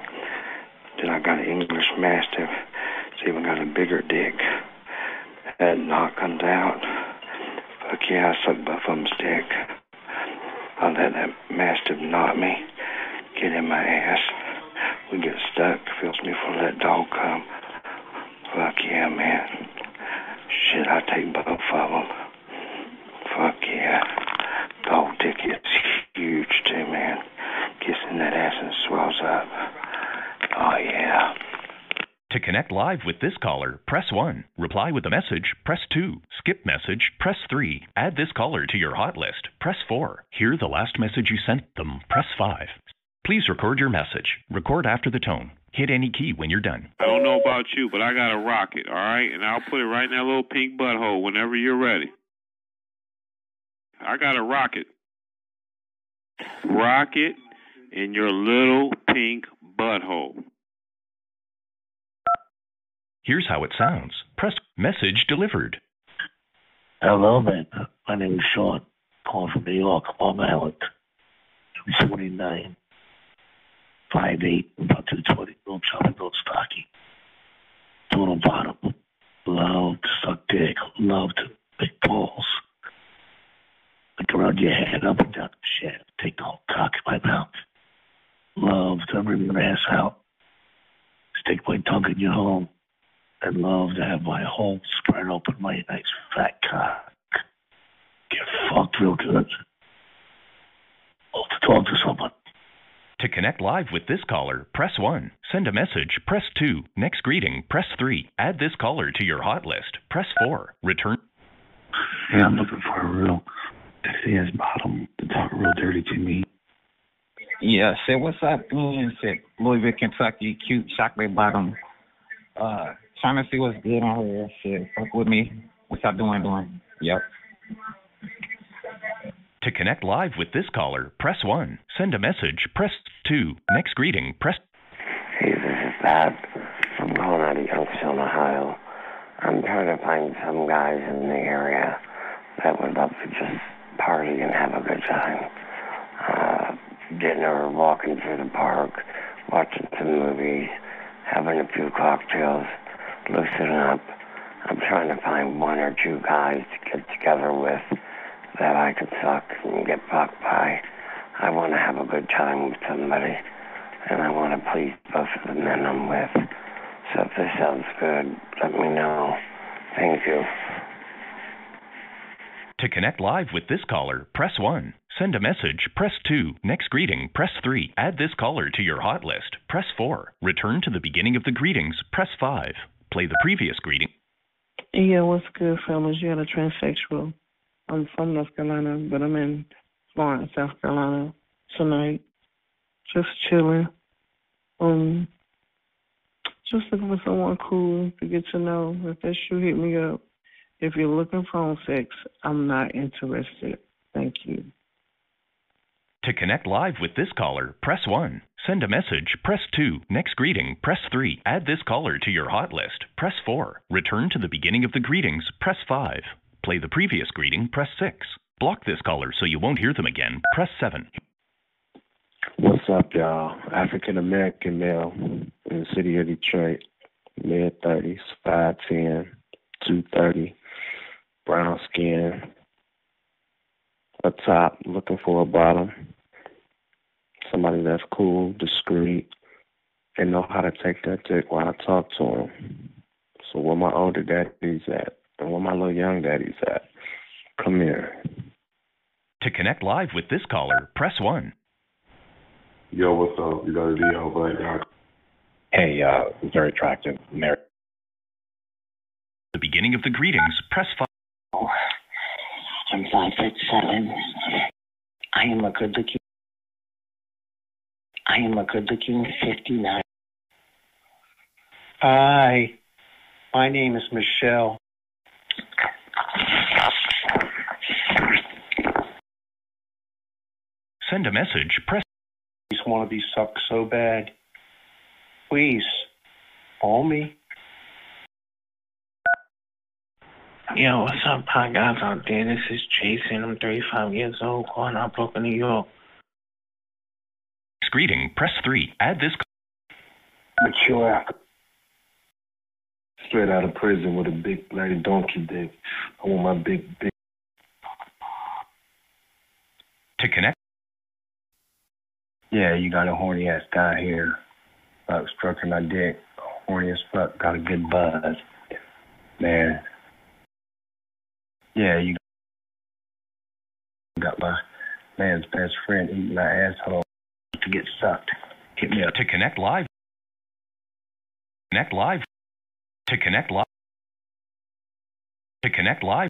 Speaker 61: Then I got an English Mastiff. It's even got a bigger dick. That knock comes out. Fuck yeah, I suck both of them's dick. I let that Mastiff knock me, get in my ass. We get stuck. Feels me for that dog come. Fuck yeah, man. Shit, I take both of them. Fuck yeah. Dog dick is huge too, man. Kissing that ass and swells up. Oh yeah.
Speaker 1: To connect live with this caller, press 1. Reply with a message, press 2. Skip message, press 3. Add this caller to your hot list, press 4. Hear the last message you sent them, press 5. Please record your message. Record after the tone. Hit any key when you're done.
Speaker 57: I don't know about you, but I got a rocket, all right? And I'll put it right in that little pink butthole whenever you're ready. I got a rocket. Rocket in your little pink butthole.
Speaker 1: Here's how it sounds. Press message delivered.
Speaker 58: Hello, man. My name is Sean. Calling from New York. I'm 29, 5'8", about 220, little chubby, little stocky. Total bottom. Love to suck dick. Love to big balls. Like around your head, up and down the shaft. Take the whole cock in my mouth. Love to rip your ass out. Stick my tongue in your home. And love to have my home spread open, my nice fat cock. Get fucked real good. Love to talk to someone.
Speaker 1: To connect live with this caller, press 1. Send a message, press 2. Next greeting, press 3. Add this caller to your hot list, press 4. Return.
Speaker 61: Yeah, I'm looking for a real sexy ass bottom to talk real dirty to me.
Speaker 64: Yeah, say what's up, man? Shit, Louisville, Kentucky, cute chocolate bottom. Uh, trying to see what's good on here. Shit, fuck with me. What y'all doing, doing? Yep.
Speaker 1: To To connect live with this caller, press 1. Send a message, press 2. Next greeting, press
Speaker 65: Hey, this is Bob. I'm calling out of Youngstown, Ohio. I'm trying to find some guys in the area that would love to just party and have a good time. Uh, dinner, walking through the park, watching some movies, having a few cocktails, loosening up. I'm trying to find one or two guys to get together with that I could suck and get fucked by. I want to have a good time with somebody, and I want to please both of the men I'm with. So if this sounds good, let me know. Thank you.
Speaker 1: To connect live with this caller, press 1. Send a message, press 2. Next greeting, press 3. Add this caller to your hot list, press 4. Return to the beginning of the greetings, press 5. Play the previous greeting.
Speaker 56: Yeah, what's good, fellas? You got a transsexual. I'm from North Carolina, but I'm in Florence, South Carolina tonight. Just chilling. Um, just looking for someone cool to get to know. If that's you, hit me up. If you're looking for sex, I'm not interested. Thank you.
Speaker 1: To connect live with this caller, press 1. Send a message, press 2. Next greeting, press 3. Add this caller to your hot list, press 4. Return to the beginning of the greetings, press 5. Play the previous greeting, press 6. Block this caller so you won't hear them again, press 7.
Speaker 66: What's up, y'all? African American male in the city of Detroit, mid 30s, 5'10, 230, brown skin, a top, looking for a bottom. Somebody that's cool, discreet, and know how to take that dick while I talk to him. So where my older daddy's at, and where my little young daddy's at. Come here.
Speaker 1: To connect live with this caller, press 1.
Speaker 9: Yo, what's up? You got a Leo right now.
Speaker 53: Hey, uh, very attractive, married.
Speaker 1: The beginning of the greetings, press 5.
Speaker 65: I'm five foot seven. I am a good looking. I am a good looking 59.
Speaker 43: Hi, my name is Michelle.
Speaker 1: Send a message, press
Speaker 43: Please want to be sucked so bad. Please, call me.
Speaker 67: Yo, what's up, hi guys out there? This is Jason. I'm 35 years old, calling out Brooklyn, New York.
Speaker 1: Next greeting, press 3. Add this
Speaker 52: Mature. Straight out of prison with a big bloody donkey dick. I want my big, big.
Speaker 1: To connect.
Speaker 52: Yeah, you got a horny ass guy here. Uh, stroking my dick. Horny as fuck. Got a good buzz. Man. Yeah, you got my man's best friend eating my asshole to get sucked. Hit me up.
Speaker 1: To connect live. Connect live. To connect live. To connect live.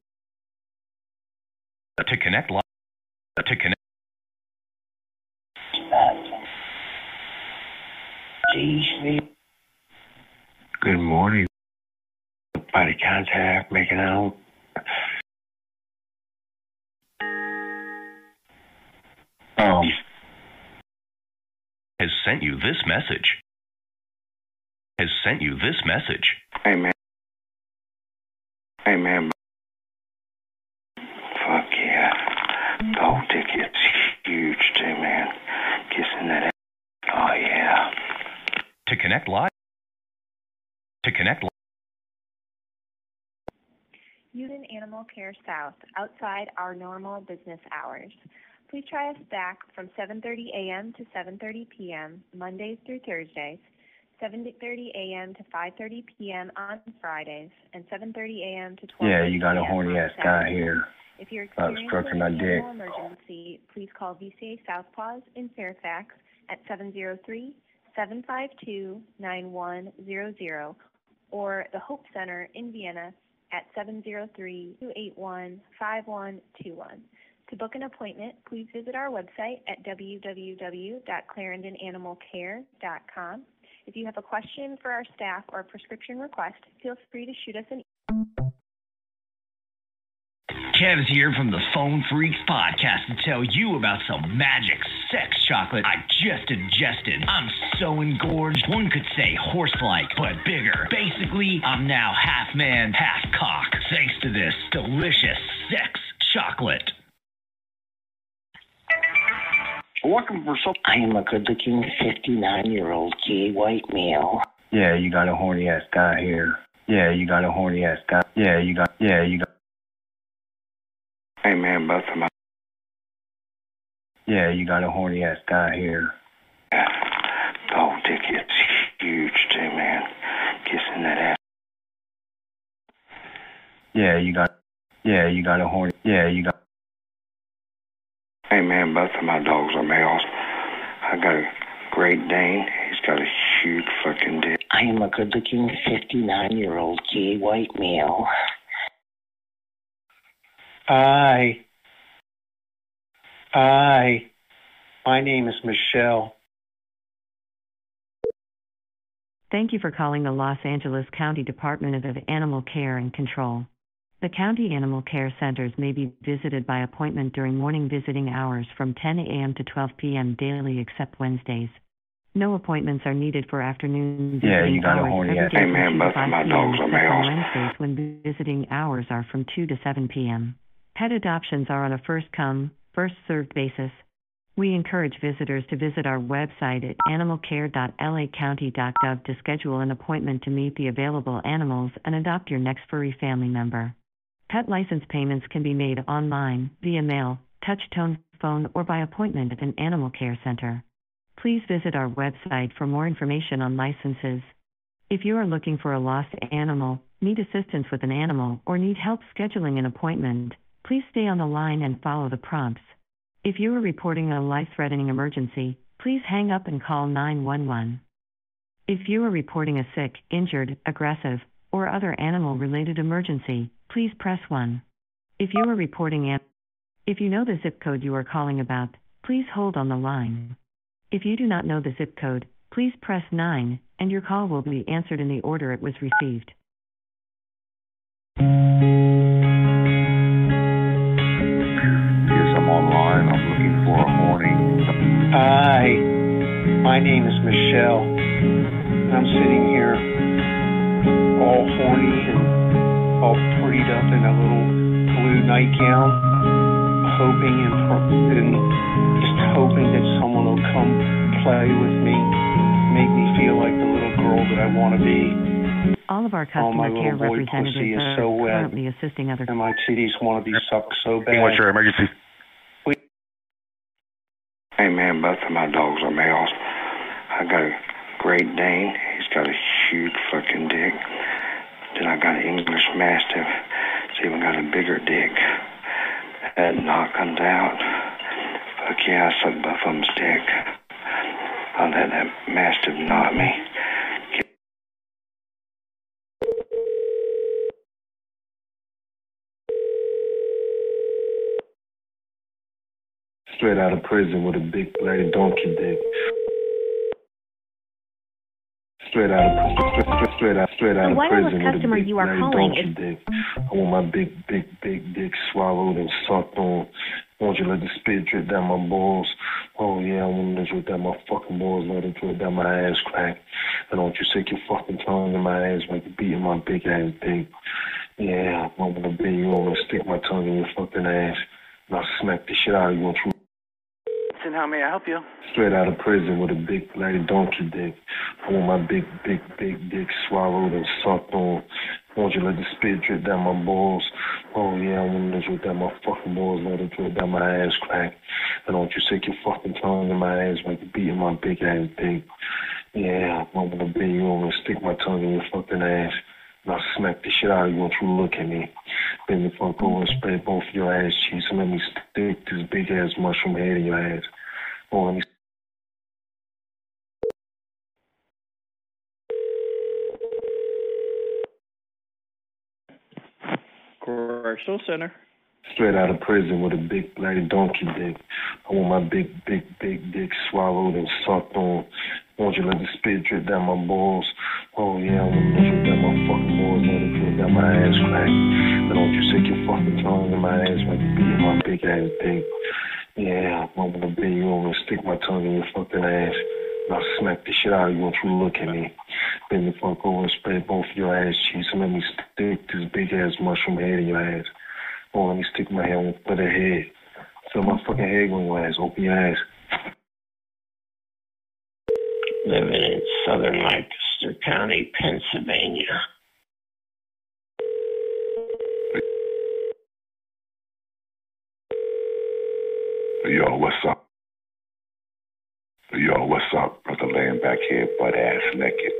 Speaker 1: To connect live. To connect.
Speaker 66: Good morning.
Speaker 52: Body contact, making out. Um,
Speaker 1: has sent you this message. Has sent you this message.
Speaker 61: Hey, man. Hey, man. Fuck yeah. Gold ticket's huge, too, man. Kissing that ass. Oh, yeah.
Speaker 1: To connect live. To connect live.
Speaker 68: Union Animal Care South, outside our normal business hours. Please try us back from 7:30 a.m. to 7:30 p.m. Mondays through Thursdays, 7:30 a.m. to 5:30 p.m. on Fridays, and 7:30 a.m. to 12.
Speaker 52: yeah, you got a horny ass guy here.
Speaker 68: If you're experiencing an
Speaker 52: dick.
Speaker 68: emergency, please call VCA Southpaws in Fairfax at 703-752-9100 or the Hope Center in Vienna at 703-281-5121. To book an appointment, please visit our website at www.clarendonanimalcare.com. If you have a question for our staff or a prescription request, feel free to shoot us an email.
Speaker 65: Kev's here from the Phone Freaks podcast to tell you about some magic sex chocolate I just ingested. I'm so engorged, one could say horse-like, but bigger. Basically, I'm now half man, half cock, thanks to this delicious sex chocolate.
Speaker 32: Looking for some. I am a good-looking 59-year-old gay white male.
Speaker 52: Yeah, you got a horny ass guy here. Yeah, you got a horny ass guy. Yeah, you got. Yeah, you got.
Speaker 61: Hey man, both of my
Speaker 52: Yeah, you got a horny ass guy here.
Speaker 61: dog dick is huge too, man. Kissing that ass.
Speaker 52: Yeah, you got. Yeah, you got a horny. Yeah, you got.
Speaker 61: Hey man, both of my dogs are males. I got a Great Dane. He's got a huge fucking dick.
Speaker 32: I am a good-looking 59-year-old gay white male.
Speaker 43: Hi. Hi. My name is Michelle.
Speaker 20: Thank you for calling the Los Angeles County Department of Animal Care and Control. The county animal care centers may be visited by appointment during morning visiting hours from 10 a.m. to 12 p.m. daily except Wednesdays. No appointments are needed for afternoon
Speaker 52: Yeah,
Speaker 20: visiting
Speaker 52: you got a
Speaker 20: hours
Speaker 52: ass- Hey,
Speaker 20: from
Speaker 52: man,
Speaker 20: 2 to 5
Speaker 52: my
Speaker 20: p.m. except on Wednesdays when visiting hours are from 2 to 7 p.m. Pet adoptions are on a first come, first served basis. We encourage visitors to visit our website at animalcare.lacounty.gov to schedule an appointment to meet the available animals and adopt your next furry family member. Pet license payments can be made online, via mail, touch tone phone, or by appointment at an animal care center. Please visit our website for more information on licenses. If you are looking for a lost animal, need assistance with an animal, or need help scheduling an appointment, please stay on the line and follow the prompts. If you are reporting a life threatening emergency, please hang up and call 911. If you are reporting a sick, injured, aggressive, or other animal related emergency, please press 1. If you are reporting an if you know the zip code you are calling about, please hold on the line. If you do not know the zip code, please press 9 and your call will be answered in the order it was received.
Speaker 52: Yes, I'm online. I'm looking for a horny.
Speaker 43: Hi. My name is Michelle. I'm sitting here all horny and all prettied up in a little blue nightgown, hoping and, pro- and just hoping that someone will come play with me, make me feel like the little girl that I want to be.
Speaker 20: All of our
Speaker 43: Oh,
Speaker 20: customer care
Speaker 43: little boy pussy
Speaker 20: representatives
Speaker 43: is
Speaker 20: are
Speaker 43: so wet.
Speaker 20: currently assisting other
Speaker 43: And my titties want to be sucked so bad.
Speaker 52: What's your emergency?
Speaker 61: We- Hey man, both of my dogs are males. I got a Great Dane. He's got a huge fucking dick. Then I got an English Mastiff. It's even got a bigger dick. That knock comes out. Fuck yeah, I suck them's dick. I'll let that Mastiff knock me.
Speaker 47: Straight out of prison with a big bloody donkey dick. Straight out of straight, straight, straight out straight out
Speaker 26: The
Speaker 47: of prison a
Speaker 26: customer
Speaker 47: big
Speaker 26: you are calling is-
Speaker 47: dick. I want my big, big, big dick swallowed and sucked on. I want you to let the spit drip down my balls. Oh yeah, I want to drip down my fucking balls, let it drip down my ass crack. And I want you to stick your fucking tongue in my ass like beating my big ass dick. Yeah, I want to be you. Want to stick my tongue in your fucking ass. And I'll smack the shit out of you.
Speaker 69: And how may I help you?
Speaker 47: straight out of prison with a big bloody donkey dick. I want my big, big, big dick swallowed and sucked on. I want you to let the spit drip down my balls. Oh yeah, I want to drip down my fucking balls, let it drip down my ass crack. And I want you to stick your fucking tongue in my ass like you're beating my big ass dick. Yeah, I want to be you. To stick my tongue in your fucking ass. And I'll smack the shit out of you once you look at me. Then the fuck over and spray both your ass cheeks and let me stick this big ass mushroom head in your ass. Oh, let me
Speaker 69: Correctional Center.
Speaker 47: straight out of prison with a big bloody donkey dick. I want my big, big, big dick swallowed and sucked on. I want you to let the spit drip down my balls. Oh yeah, I want to drip down my fucking balls, let it drip down my ass crack. I want you to stick your fucking tongue in my ass like you beating my big ass dick. Yeah, I'm gonna bend you over and stick my tongue in your fucking ass. And I'll smack the shit out of you once you look at me. Bend the fuck over and spread both your ass cheeks and let me stick this big ass mushroom head in your ass. Or let me stick my head on the head. Feel my fucking head on your ass. Open your ass.
Speaker 70: Living in southern Lancaster County, Pennsylvania.
Speaker 71: Yo, what's up? Yo, what's up? Brother laying back here, butt ass naked,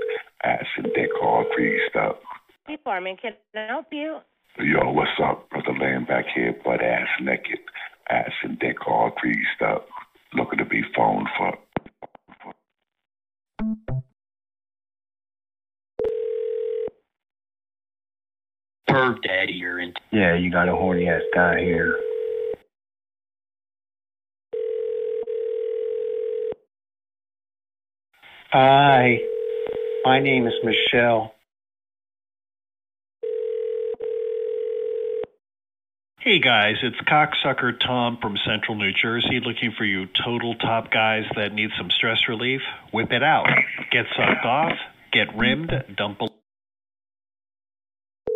Speaker 71: ass and dick all greased up.
Speaker 15: Department, can I help you?
Speaker 71: Yo, what's up? Brother laying back here, butt ass naked, ass and dick all greased up. Looking to be phoned for.
Speaker 30: Perv daddy, you're in. Yeah, you got a horny ass guy here.
Speaker 43: Hi, my name is Michelle.
Speaker 72: Hey guys, it's cocksucker Tom from Central New Jersey looking for you total top guys that need some stress relief. Whip it out. Get sucked off, get rimmed, dump a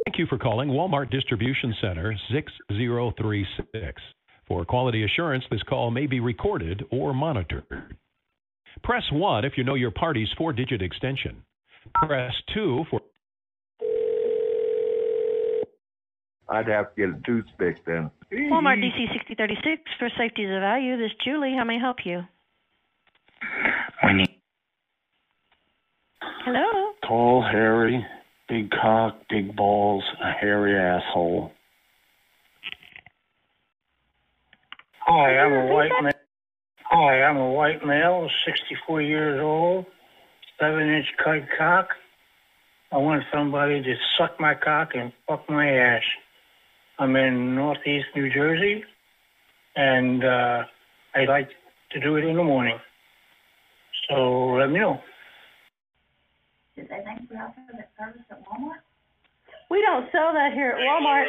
Speaker 73: Thank you for calling Walmart Distribution Center 6036. For quality assurance, this call may be recorded or monitored. Press 1 if you know your party's four digit extension. Press 2 for.
Speaker 56: I'd have to get a toothpick then.
Speaker 27: Walmart DC 6036 for safety is a value. This is Julie. How may I help you? Hello?
Speaker 43: Tall, hairy, big cock, big balls, a hairy asshole.
Speaker 74: Hi, I'm a white man. Hi, I'm a white male, 64 years old, seven inch cut cock. I want somebody to suck my cock and fuck my ass. I'm in northeast New Jersey, and uh, I like to do it in the morning. So let me know.
Speaker 27: Did they think we offer that service at Walmart? We don't sell that here at Walmart.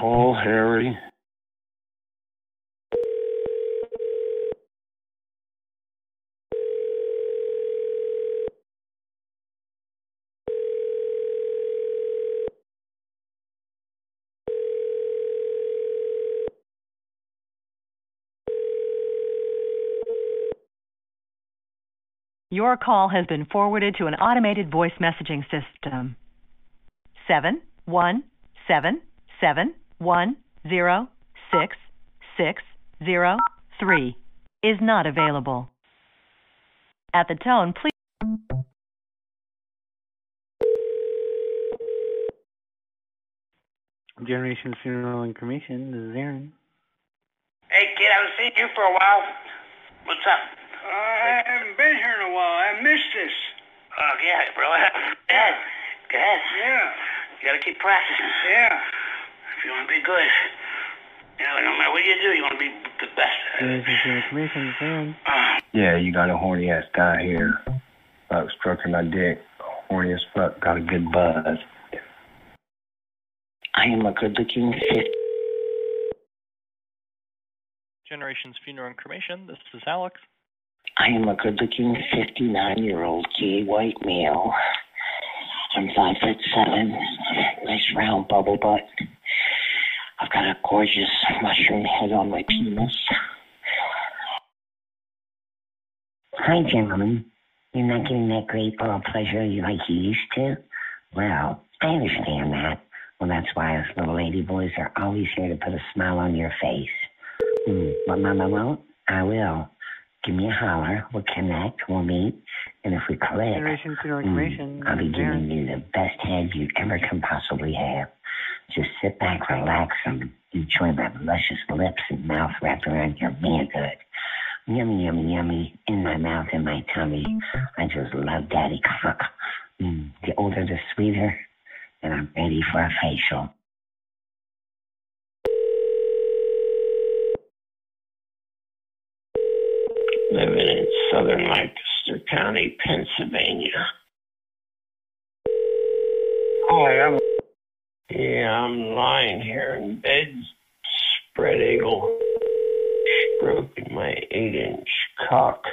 Speaker 43: Tall, hairy.
Speaker 74: Your call has been forwarded to an automated voice messaging system. Seven one seven seven one zero six six zero three is not available. At the tone, please.
Speaker 75: Generation Funeral and Cremation. This is Aaron.
Speaker 76: Hey, kid, I haven't seen you for a while. What's up?
Speaker 74: I haven't been here in a while. I missed this.
Speaker 76: Oh, yeah, bro. Good. Good.
Speaker 74: Yeah.
Speaker 76: You gotta keep practicing.
Speaker 74: Yeah.
Speaker 76: If you want to be good, you know, no matter what you do, you want to be the best.
Speaker 75: Generation Funeral and Cremation. This is Aaron.
Speaker 52: Yeah, you got a horny ass guy here. Uh, fuck stroking my dick. Horny as fuck. Got a good buzz.
Speaker 53: I am a good looking fit.
Speaker 77: Generations Funeral and Cremation. This is Alex.
Speaker 53: I am a good looking 59 year old gay white male. I'm five foot seven, nice round bubble butt. I've got a gorgeous mushroom head on my penis. Hi, gentlemen. You're not getting that great oral pleasure you like you used to? Well, I understand that. Well, that's why us little lady boys are always here to put a smile on your face. Hmm, but Mama won't? I will. Give me a holler. We'll connect. We'll meet. And if we click,
Speaker 75: Generation Funeral and
Speaker 53: mm, I'll be giving you the best head you ever can possibly have. Just sit back, relax, and enjoy my luscious lips and mouth wrapped around your manhood. Yummy, yummy, yummy. In my mouth, in my tummy. I just love daddy cock. Mm, the older, the sweeter. And I'm ready for a facial.
Speaker 70: Living in southern Lancaster County, Pennsylvania.
Speaker 74: Oh, Hi, I'm.
Speaker 78: Yeah, I'm lying here in bed, spread eagle, stroking my eight inch cock,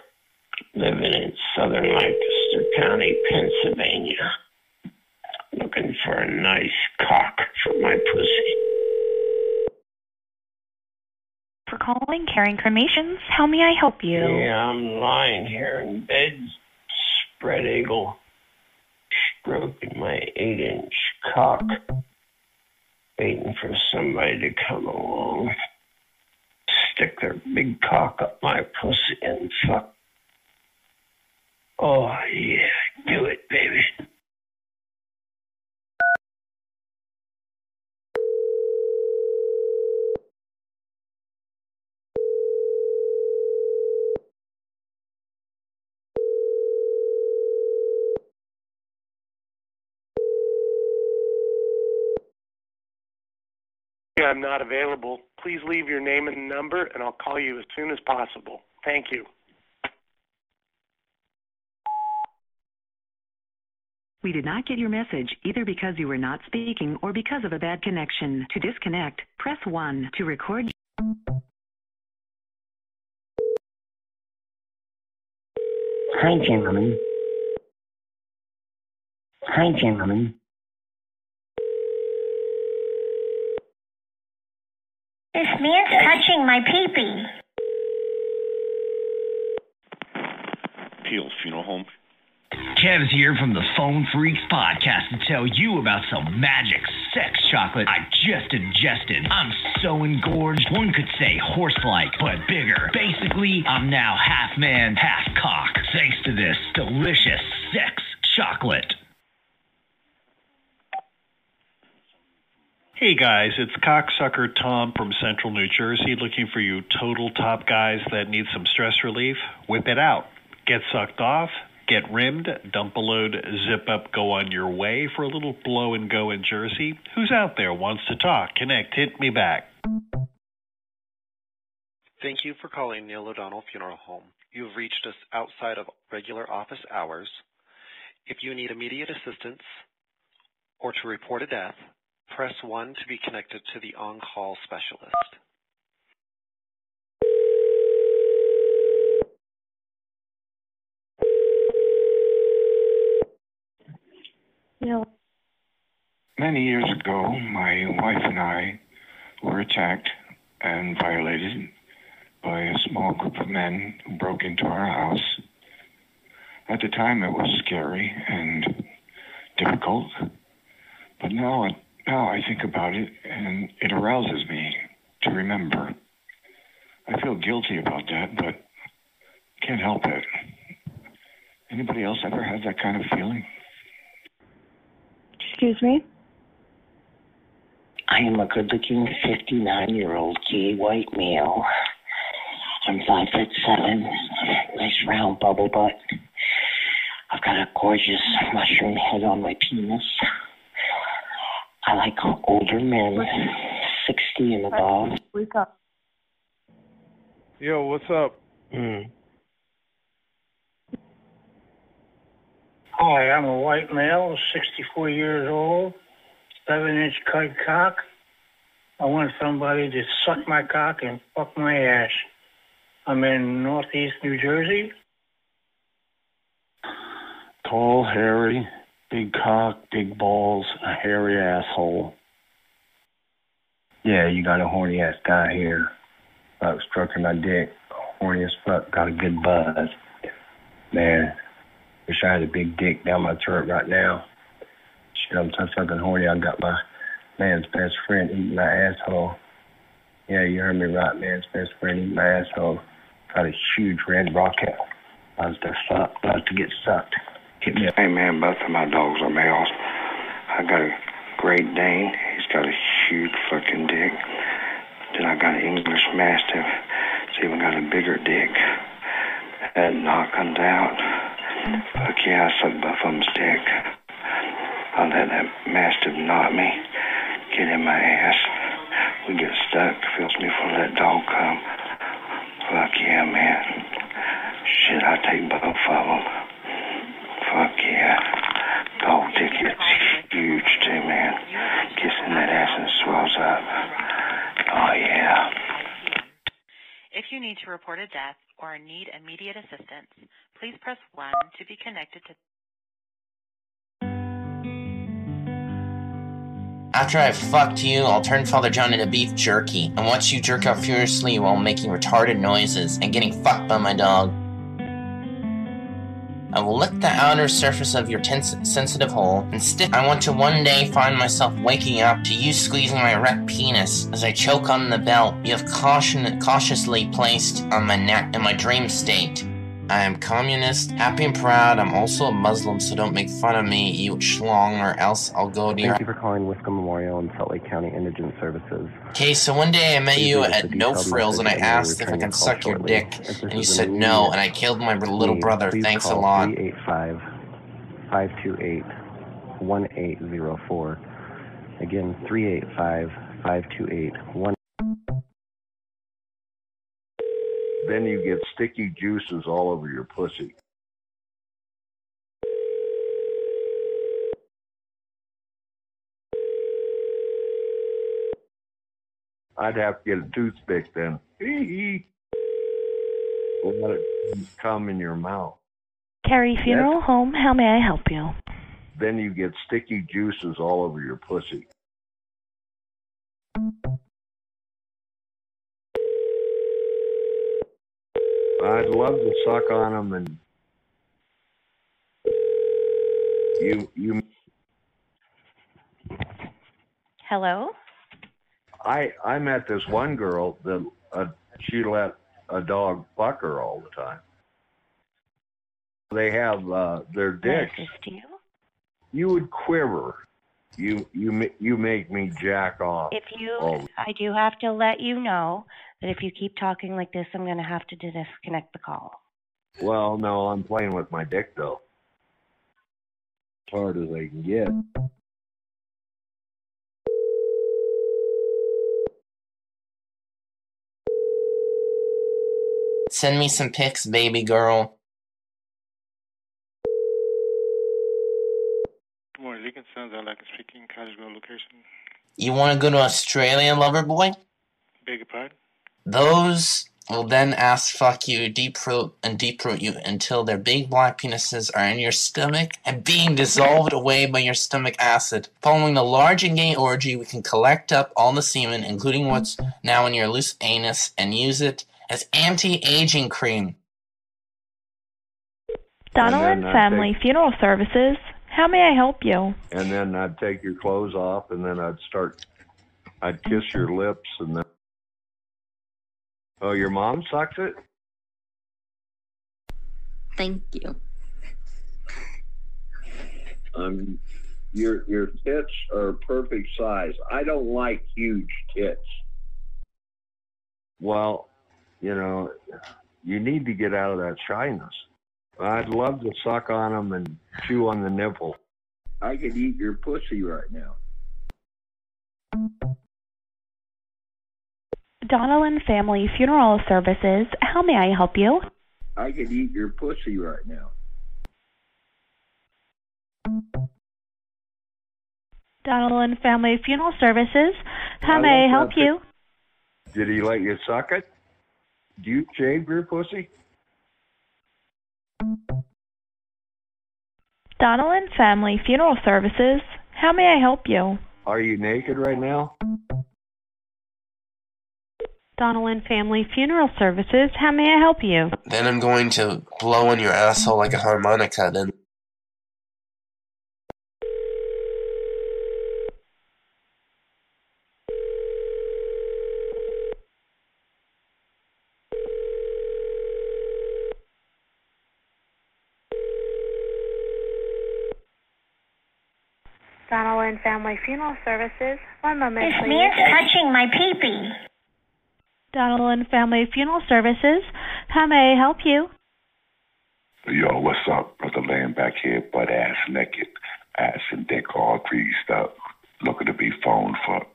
Speaker 78: living in southern Lancaster County, Pennsylvania, looking for a nice cock for my pussy.
Speaker 79: For calling Caring Cremations, how may I help you?
Speaker 78: Yeah, I'm lying here in bed, spread eagle, stroking my eight inch cock, waiting for somebody to come along, stick their big cock up my pussy and fuck. Oh, yeah, do it, baby.
Speaker 80: I'm not available. Please leave your name and number, and I'll call you as soon as possible. Thank you.
Speaker 81: We did not get your message either because you were not speaking or because of a bad connection. To disconnect, press 1. To record.
Speaker 32: Hi, gentlemen. Hi, gentlemen.
Speaker 79: This man's touching my peepee.
Speaker 82: Peel Funeral Home.
Speaker 65: Kev's here from the Phone Freaks podcast to tell you about some magic sex chocolate I just ingested. I'm so engorged, one could say horse-like, but bigger. Basically, I'm now half man, half cock, thanks to this delicious sex chocolate.
Speaker 72: Hey guys, it's Cocksucker Tom from Central New Jersey looking for you total top guys that need some stress relief. Whip it out. Get sucked off, get rimmed, dump a load, zip up, go on your way for a little blow and go in Jersey. Who's out there wants to talk? Connect, hit me back.
Speaker 83: Thank you for calling Neil O'Donnell Funeral Home. You have reached us outside of regular office hours. If you need immediate assistance or to report a death, press 1 to be connected to the on-call specialist.
Speaker 68: No.
Speaker 53: Many years ago, my wife and I were attacked and violated by a small group of men who broke into our house. At the time, it was scary and difficult, but now, it, now I think about it and it arouses me to remember. I feel guilty about that, but can't help it. Anybody else ever had that kind of feeling?
Speaker 68: Excuse me?
Speaker 32: I am a good looking 59 year old gay white male. I'm five foot seven, nice round bubble butt. I've got a gorgeous mushroom head on my penis. I like older men, 60 and above.
Speaker 68: Wake up.
Speaker 84: Yo, what's up?
Speaker 32: Mm.
Speaker 74: Hi, I'm a white male, 64 years old, 7 inch cut cock. I want somebody to suck my cock and fuck my ass. I'm in northeast New Jersey.
Speaker 47: Tall, hairy, big cock, big balls, a hairy asshole.
Speaker 52: Yeah, you got a horny ass guy here. I was stroking my dick, horny as fuck, got a good buzz. Man, wish I had a big dick down my throat right now. Shit, I'm so fucking horny. I got my man's best friend eating my asshole. Yeah, you heard me right, man's best friend eating my asshole. Got a huge red rocket. I was to fuck, about to get sucked. Hit.
Speaker 61: Hey man, both of my dogs are males. I got a Great Dane. He's got a huge fucking dick. Then I got an English Mastiff. It's even got a bigger dick. That knock comes out. Fuck yeah, I suck both of them's dick. I let that Mastiff knock me, get in my ass. We get stuck. Feels me for that dog come. Fuck yeah, man. Shit, I take both of them. Fuck yeah. Gold dick gets huge too, man. Kissing that ass and swells up. Oh yeah.
Speaker 79: If you need to report a death or need immediate assistance, please press 1 to be connected to.
Speaker 85: After I've fucked you, I'll turn Father John into beef jerky and watch you jerk out furiously while making retarded noises and getting fucked by my dog. I will lick the outer surface of your tense, sensitive hole and. I want to one day find myself waking up to you squeezing my erect penis as I choke on the belt you have caution, cautiously placed on my neck in my dream state. I am communist, happy and proud. I'm also a Muslim, so don't make fun of me, you schlong, or else I'll go to your.
Speaker 82: Thank you for calling Wiscombe Memorial and Salt Lake County Indigent Services.
Speaker 85: Okay, so one day I met
Speaker 82: Please
Speaker 85: you at No Frills and I
Speaker 82: message and we'll
Speaker 85: asked if I
Speaker 82: return your
Speaker 85: can
Speaker 82: call
Speaker 85: suck your dick, and you said no, and I killed my little brother.
Speaker 82: please
Speaker 85: Thanks a lot.
Speaker 82: 385 528 1804. Again, 385 528 1.
Speaker 56: Then you get sticky juices all over your pussy. I'd have to get a toothpick then. Hee hee let it come in your mouth.
Speaker 79: Carrie Funeral Home. How may I help you?
Speaker 56: Then you get sticky juices all over your pussy. I'd love to suck on them and you you
Speaker 86: Hello?
Speaker 56: I I met this one girl that uh, she let a dog fuck her all the time. They have uh, their dicks.
Speaker 86: you?
Speaker 56: You would quiver. You you you make me jack off.
Speaker 86: If you. I do have to let you know that if you keep talking like this, I'm going to have to disconnect the call.
Speaker 56: Well, no, I'm playing with my dick though. As hard as I can get.
Speaker 85: Send me some pics, baby girl.
Speaker 87: Good morning, Lincoln Sons. I like speaking. Cottage Grove location.
Speaker 85: You want to go to Australia, lover boy?
Speaker 87: Beg your pardon?
Speaker 85: Those will then ass fuck you, deep throat, and deep throat you until their big black penises are in your stomach and being dissolved away by your stomach acid. Following the large and gay orgy, we can collect up all the semen, including what's now in your loose anus, and use it as anti-aging cream.
Speaker 79: Donald
Speaker 56: then I uh,
Speaker 79: Family
Speaker 56: take-
Speaker 79: Funeral Services. How may I help you?
Speaker 56: And then I'd take your clothes off, and then I'd start. I'd kiss your lips, and then. Oh, your mom sucks it.
Speaker 84: Thank you.
Speaker 56: Um, your your tits are perfect size. I don't like huge tits. Well, you know, you need to get out of that shyness. I'd love to suck on them and chew on the nipple. I could eat your pussy right now.
Speaker 79: Donald Family Funeral Services. How may I help you?
Speaker 56: I could eat your pussy right now.
Speaker 79: Donald Family Funeral Services. How
Speaker 56: I
Speaker 79: may I help you?
Speaker 56: Did he let you suck it? Do you shave your pussy?
Speaker 79: Donald Family Funeral Services. How may I help you?
Speaker 56: Are you naked right now?
Speaker 79: Donald Family Funeral Services. How may I help you?
Speaker 85: Then I'm going to blow on your asshole like a harmonica. Then
Speaker 68: Donald Family Funeral Services. One moment,
Speaker 86: This
Speaker 68: please.
Speaker 86: man's touching my peepee.
Speaker 79: Donald Family Funeral Services. How may I help you?
Speaker 88: Yo, what's up, brother? Laying back here, butt ass naked, ass and dick all greased up, looking to be phone fucked.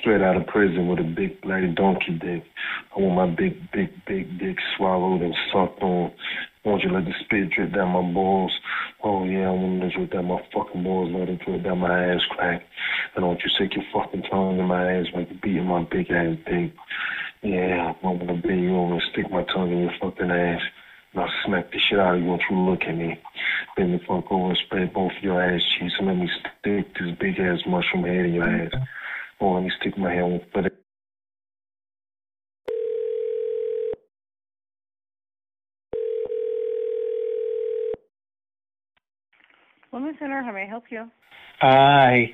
Speaker 89: Straight out of prison with a big bloody donkey dick. I want my big, big, big dick swallowed and sucked on
Speaker 47: I want you to let the spit drip down my balls. Oh yeah, I want to drip down my fucking balls, let it drip down my ass crack. And I want you to stick your fucking tongue in my ass like you're my big ass dick. Yeah, I want to bend you over and stick my tongue in your fucking ass. And I'll smack the shit out of you once you look at me. Bend the fuck over and spread both your ass cheeks and let me stick this big ass mushroom head in your ass. Oh, let me stick my head on but
Speaker 90: Women's Center, how may I help you?
Speaker 91: Hi,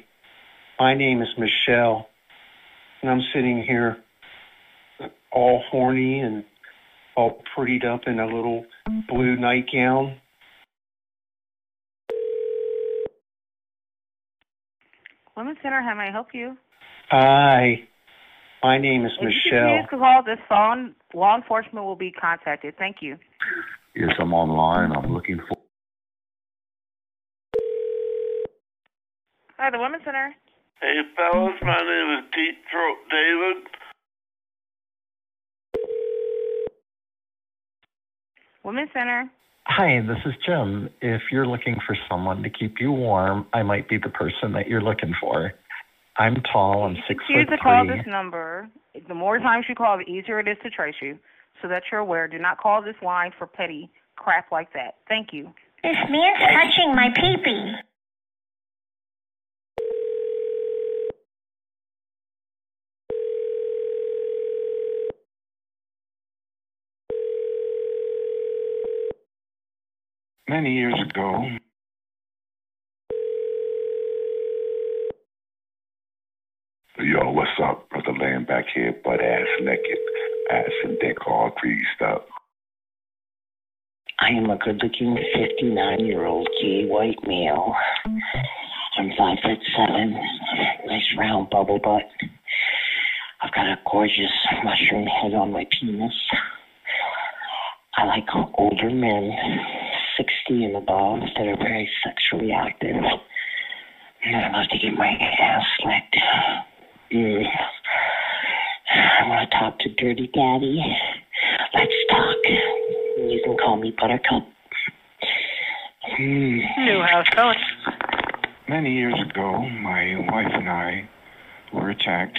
Speaker 91: my name is Michelle, and I'm sitting here all horny and all prettied up in a little blue nightgown.
Speaker 90: Women's Center, how may I help you?
Speaker 91: Hi, my name is
Speaker 90: If you
Speaker 91: Michelle.
Speaker 90: continue to call this phone, law enforcement will be contacted. Thank you.
Speaker 88: Yes, I'm online. I'm looking for.
Speaker 90: Hi, the Women's Center.
Speaker 84: Hey fellas, my name is Deep Throat David.
Speaker 90: Women's Center.
Speaker 89: Hi, this is Jim. If you're looking for someone to keep you warm, I might be the person that you're looking for. I'm tall. I'm six
Speaker 90: Continue
Speaker 89: foot
Speaker 90: to call this number. The more times you call, the easier it is to trace you. So that you're aware, do not call this line for petty crap like that. Thank you.
Speaker 92: This man's touching my peepee.
Speaker 53: Many years ago,
Speaker 88: Yo, what's up, brother? Laying back here, butt ass naked, ass and dick all greased up.
Speaker 32: I am a good looking 59 year old gay white male. I'm five foot seven, nice round bubble butt. I've got a gorgeous mushroom head on my penis. I like older men, 60 and above, that are very sexually active. And I love to get my ass licked. Mm. I want to talk to Dirty Daddy. Let's talk. You can call me Buttercup. Mm.
Speaker 93: Newhouse calling.
Speaker 53: many years ago, my wife and I were attacked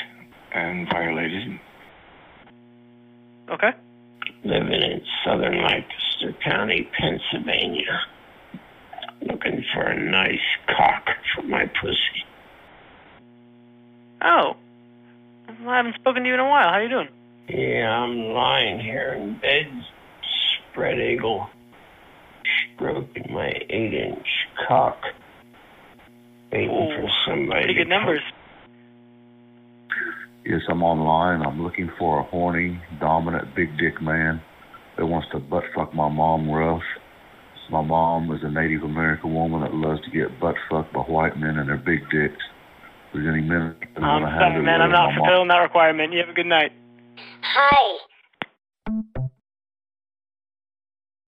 Speaker 53: and violated.
Speaker 93: Okay.
Speaker 94: living in southern Lancaster County, Pennsylvania. Looking for a nice cock for my pussy.
Speaker 93: Oh. I haven't spoken to you in a while. How you doing?
Speaker 94: Yeah, I'm lying here in bed, spread eagle, stroking my eight inch cock, waiting for somebody
Speaker 93: Pretty
Speaker 94: to
Speaker 93: good numbers.
Speaker 88: Yes, I'm online. I'm looking for a horny, dominant, big dick man that wants to butt fuck my mom rough. My mom is a Native American woman that loves to get butt fucked by white men and their big dicks. If there's any men that
Speaker 93: I'm
Speaker 88: want to have
Speaker 93: sorry,
Speaker 88: their
Speaker 93: man.
Speaker 88: way
Speaker 93: I'm not
Speaker 88: my mom-
Speaker 93: fulfilling that requirement. You have a good night.
Speaker 92: Hi.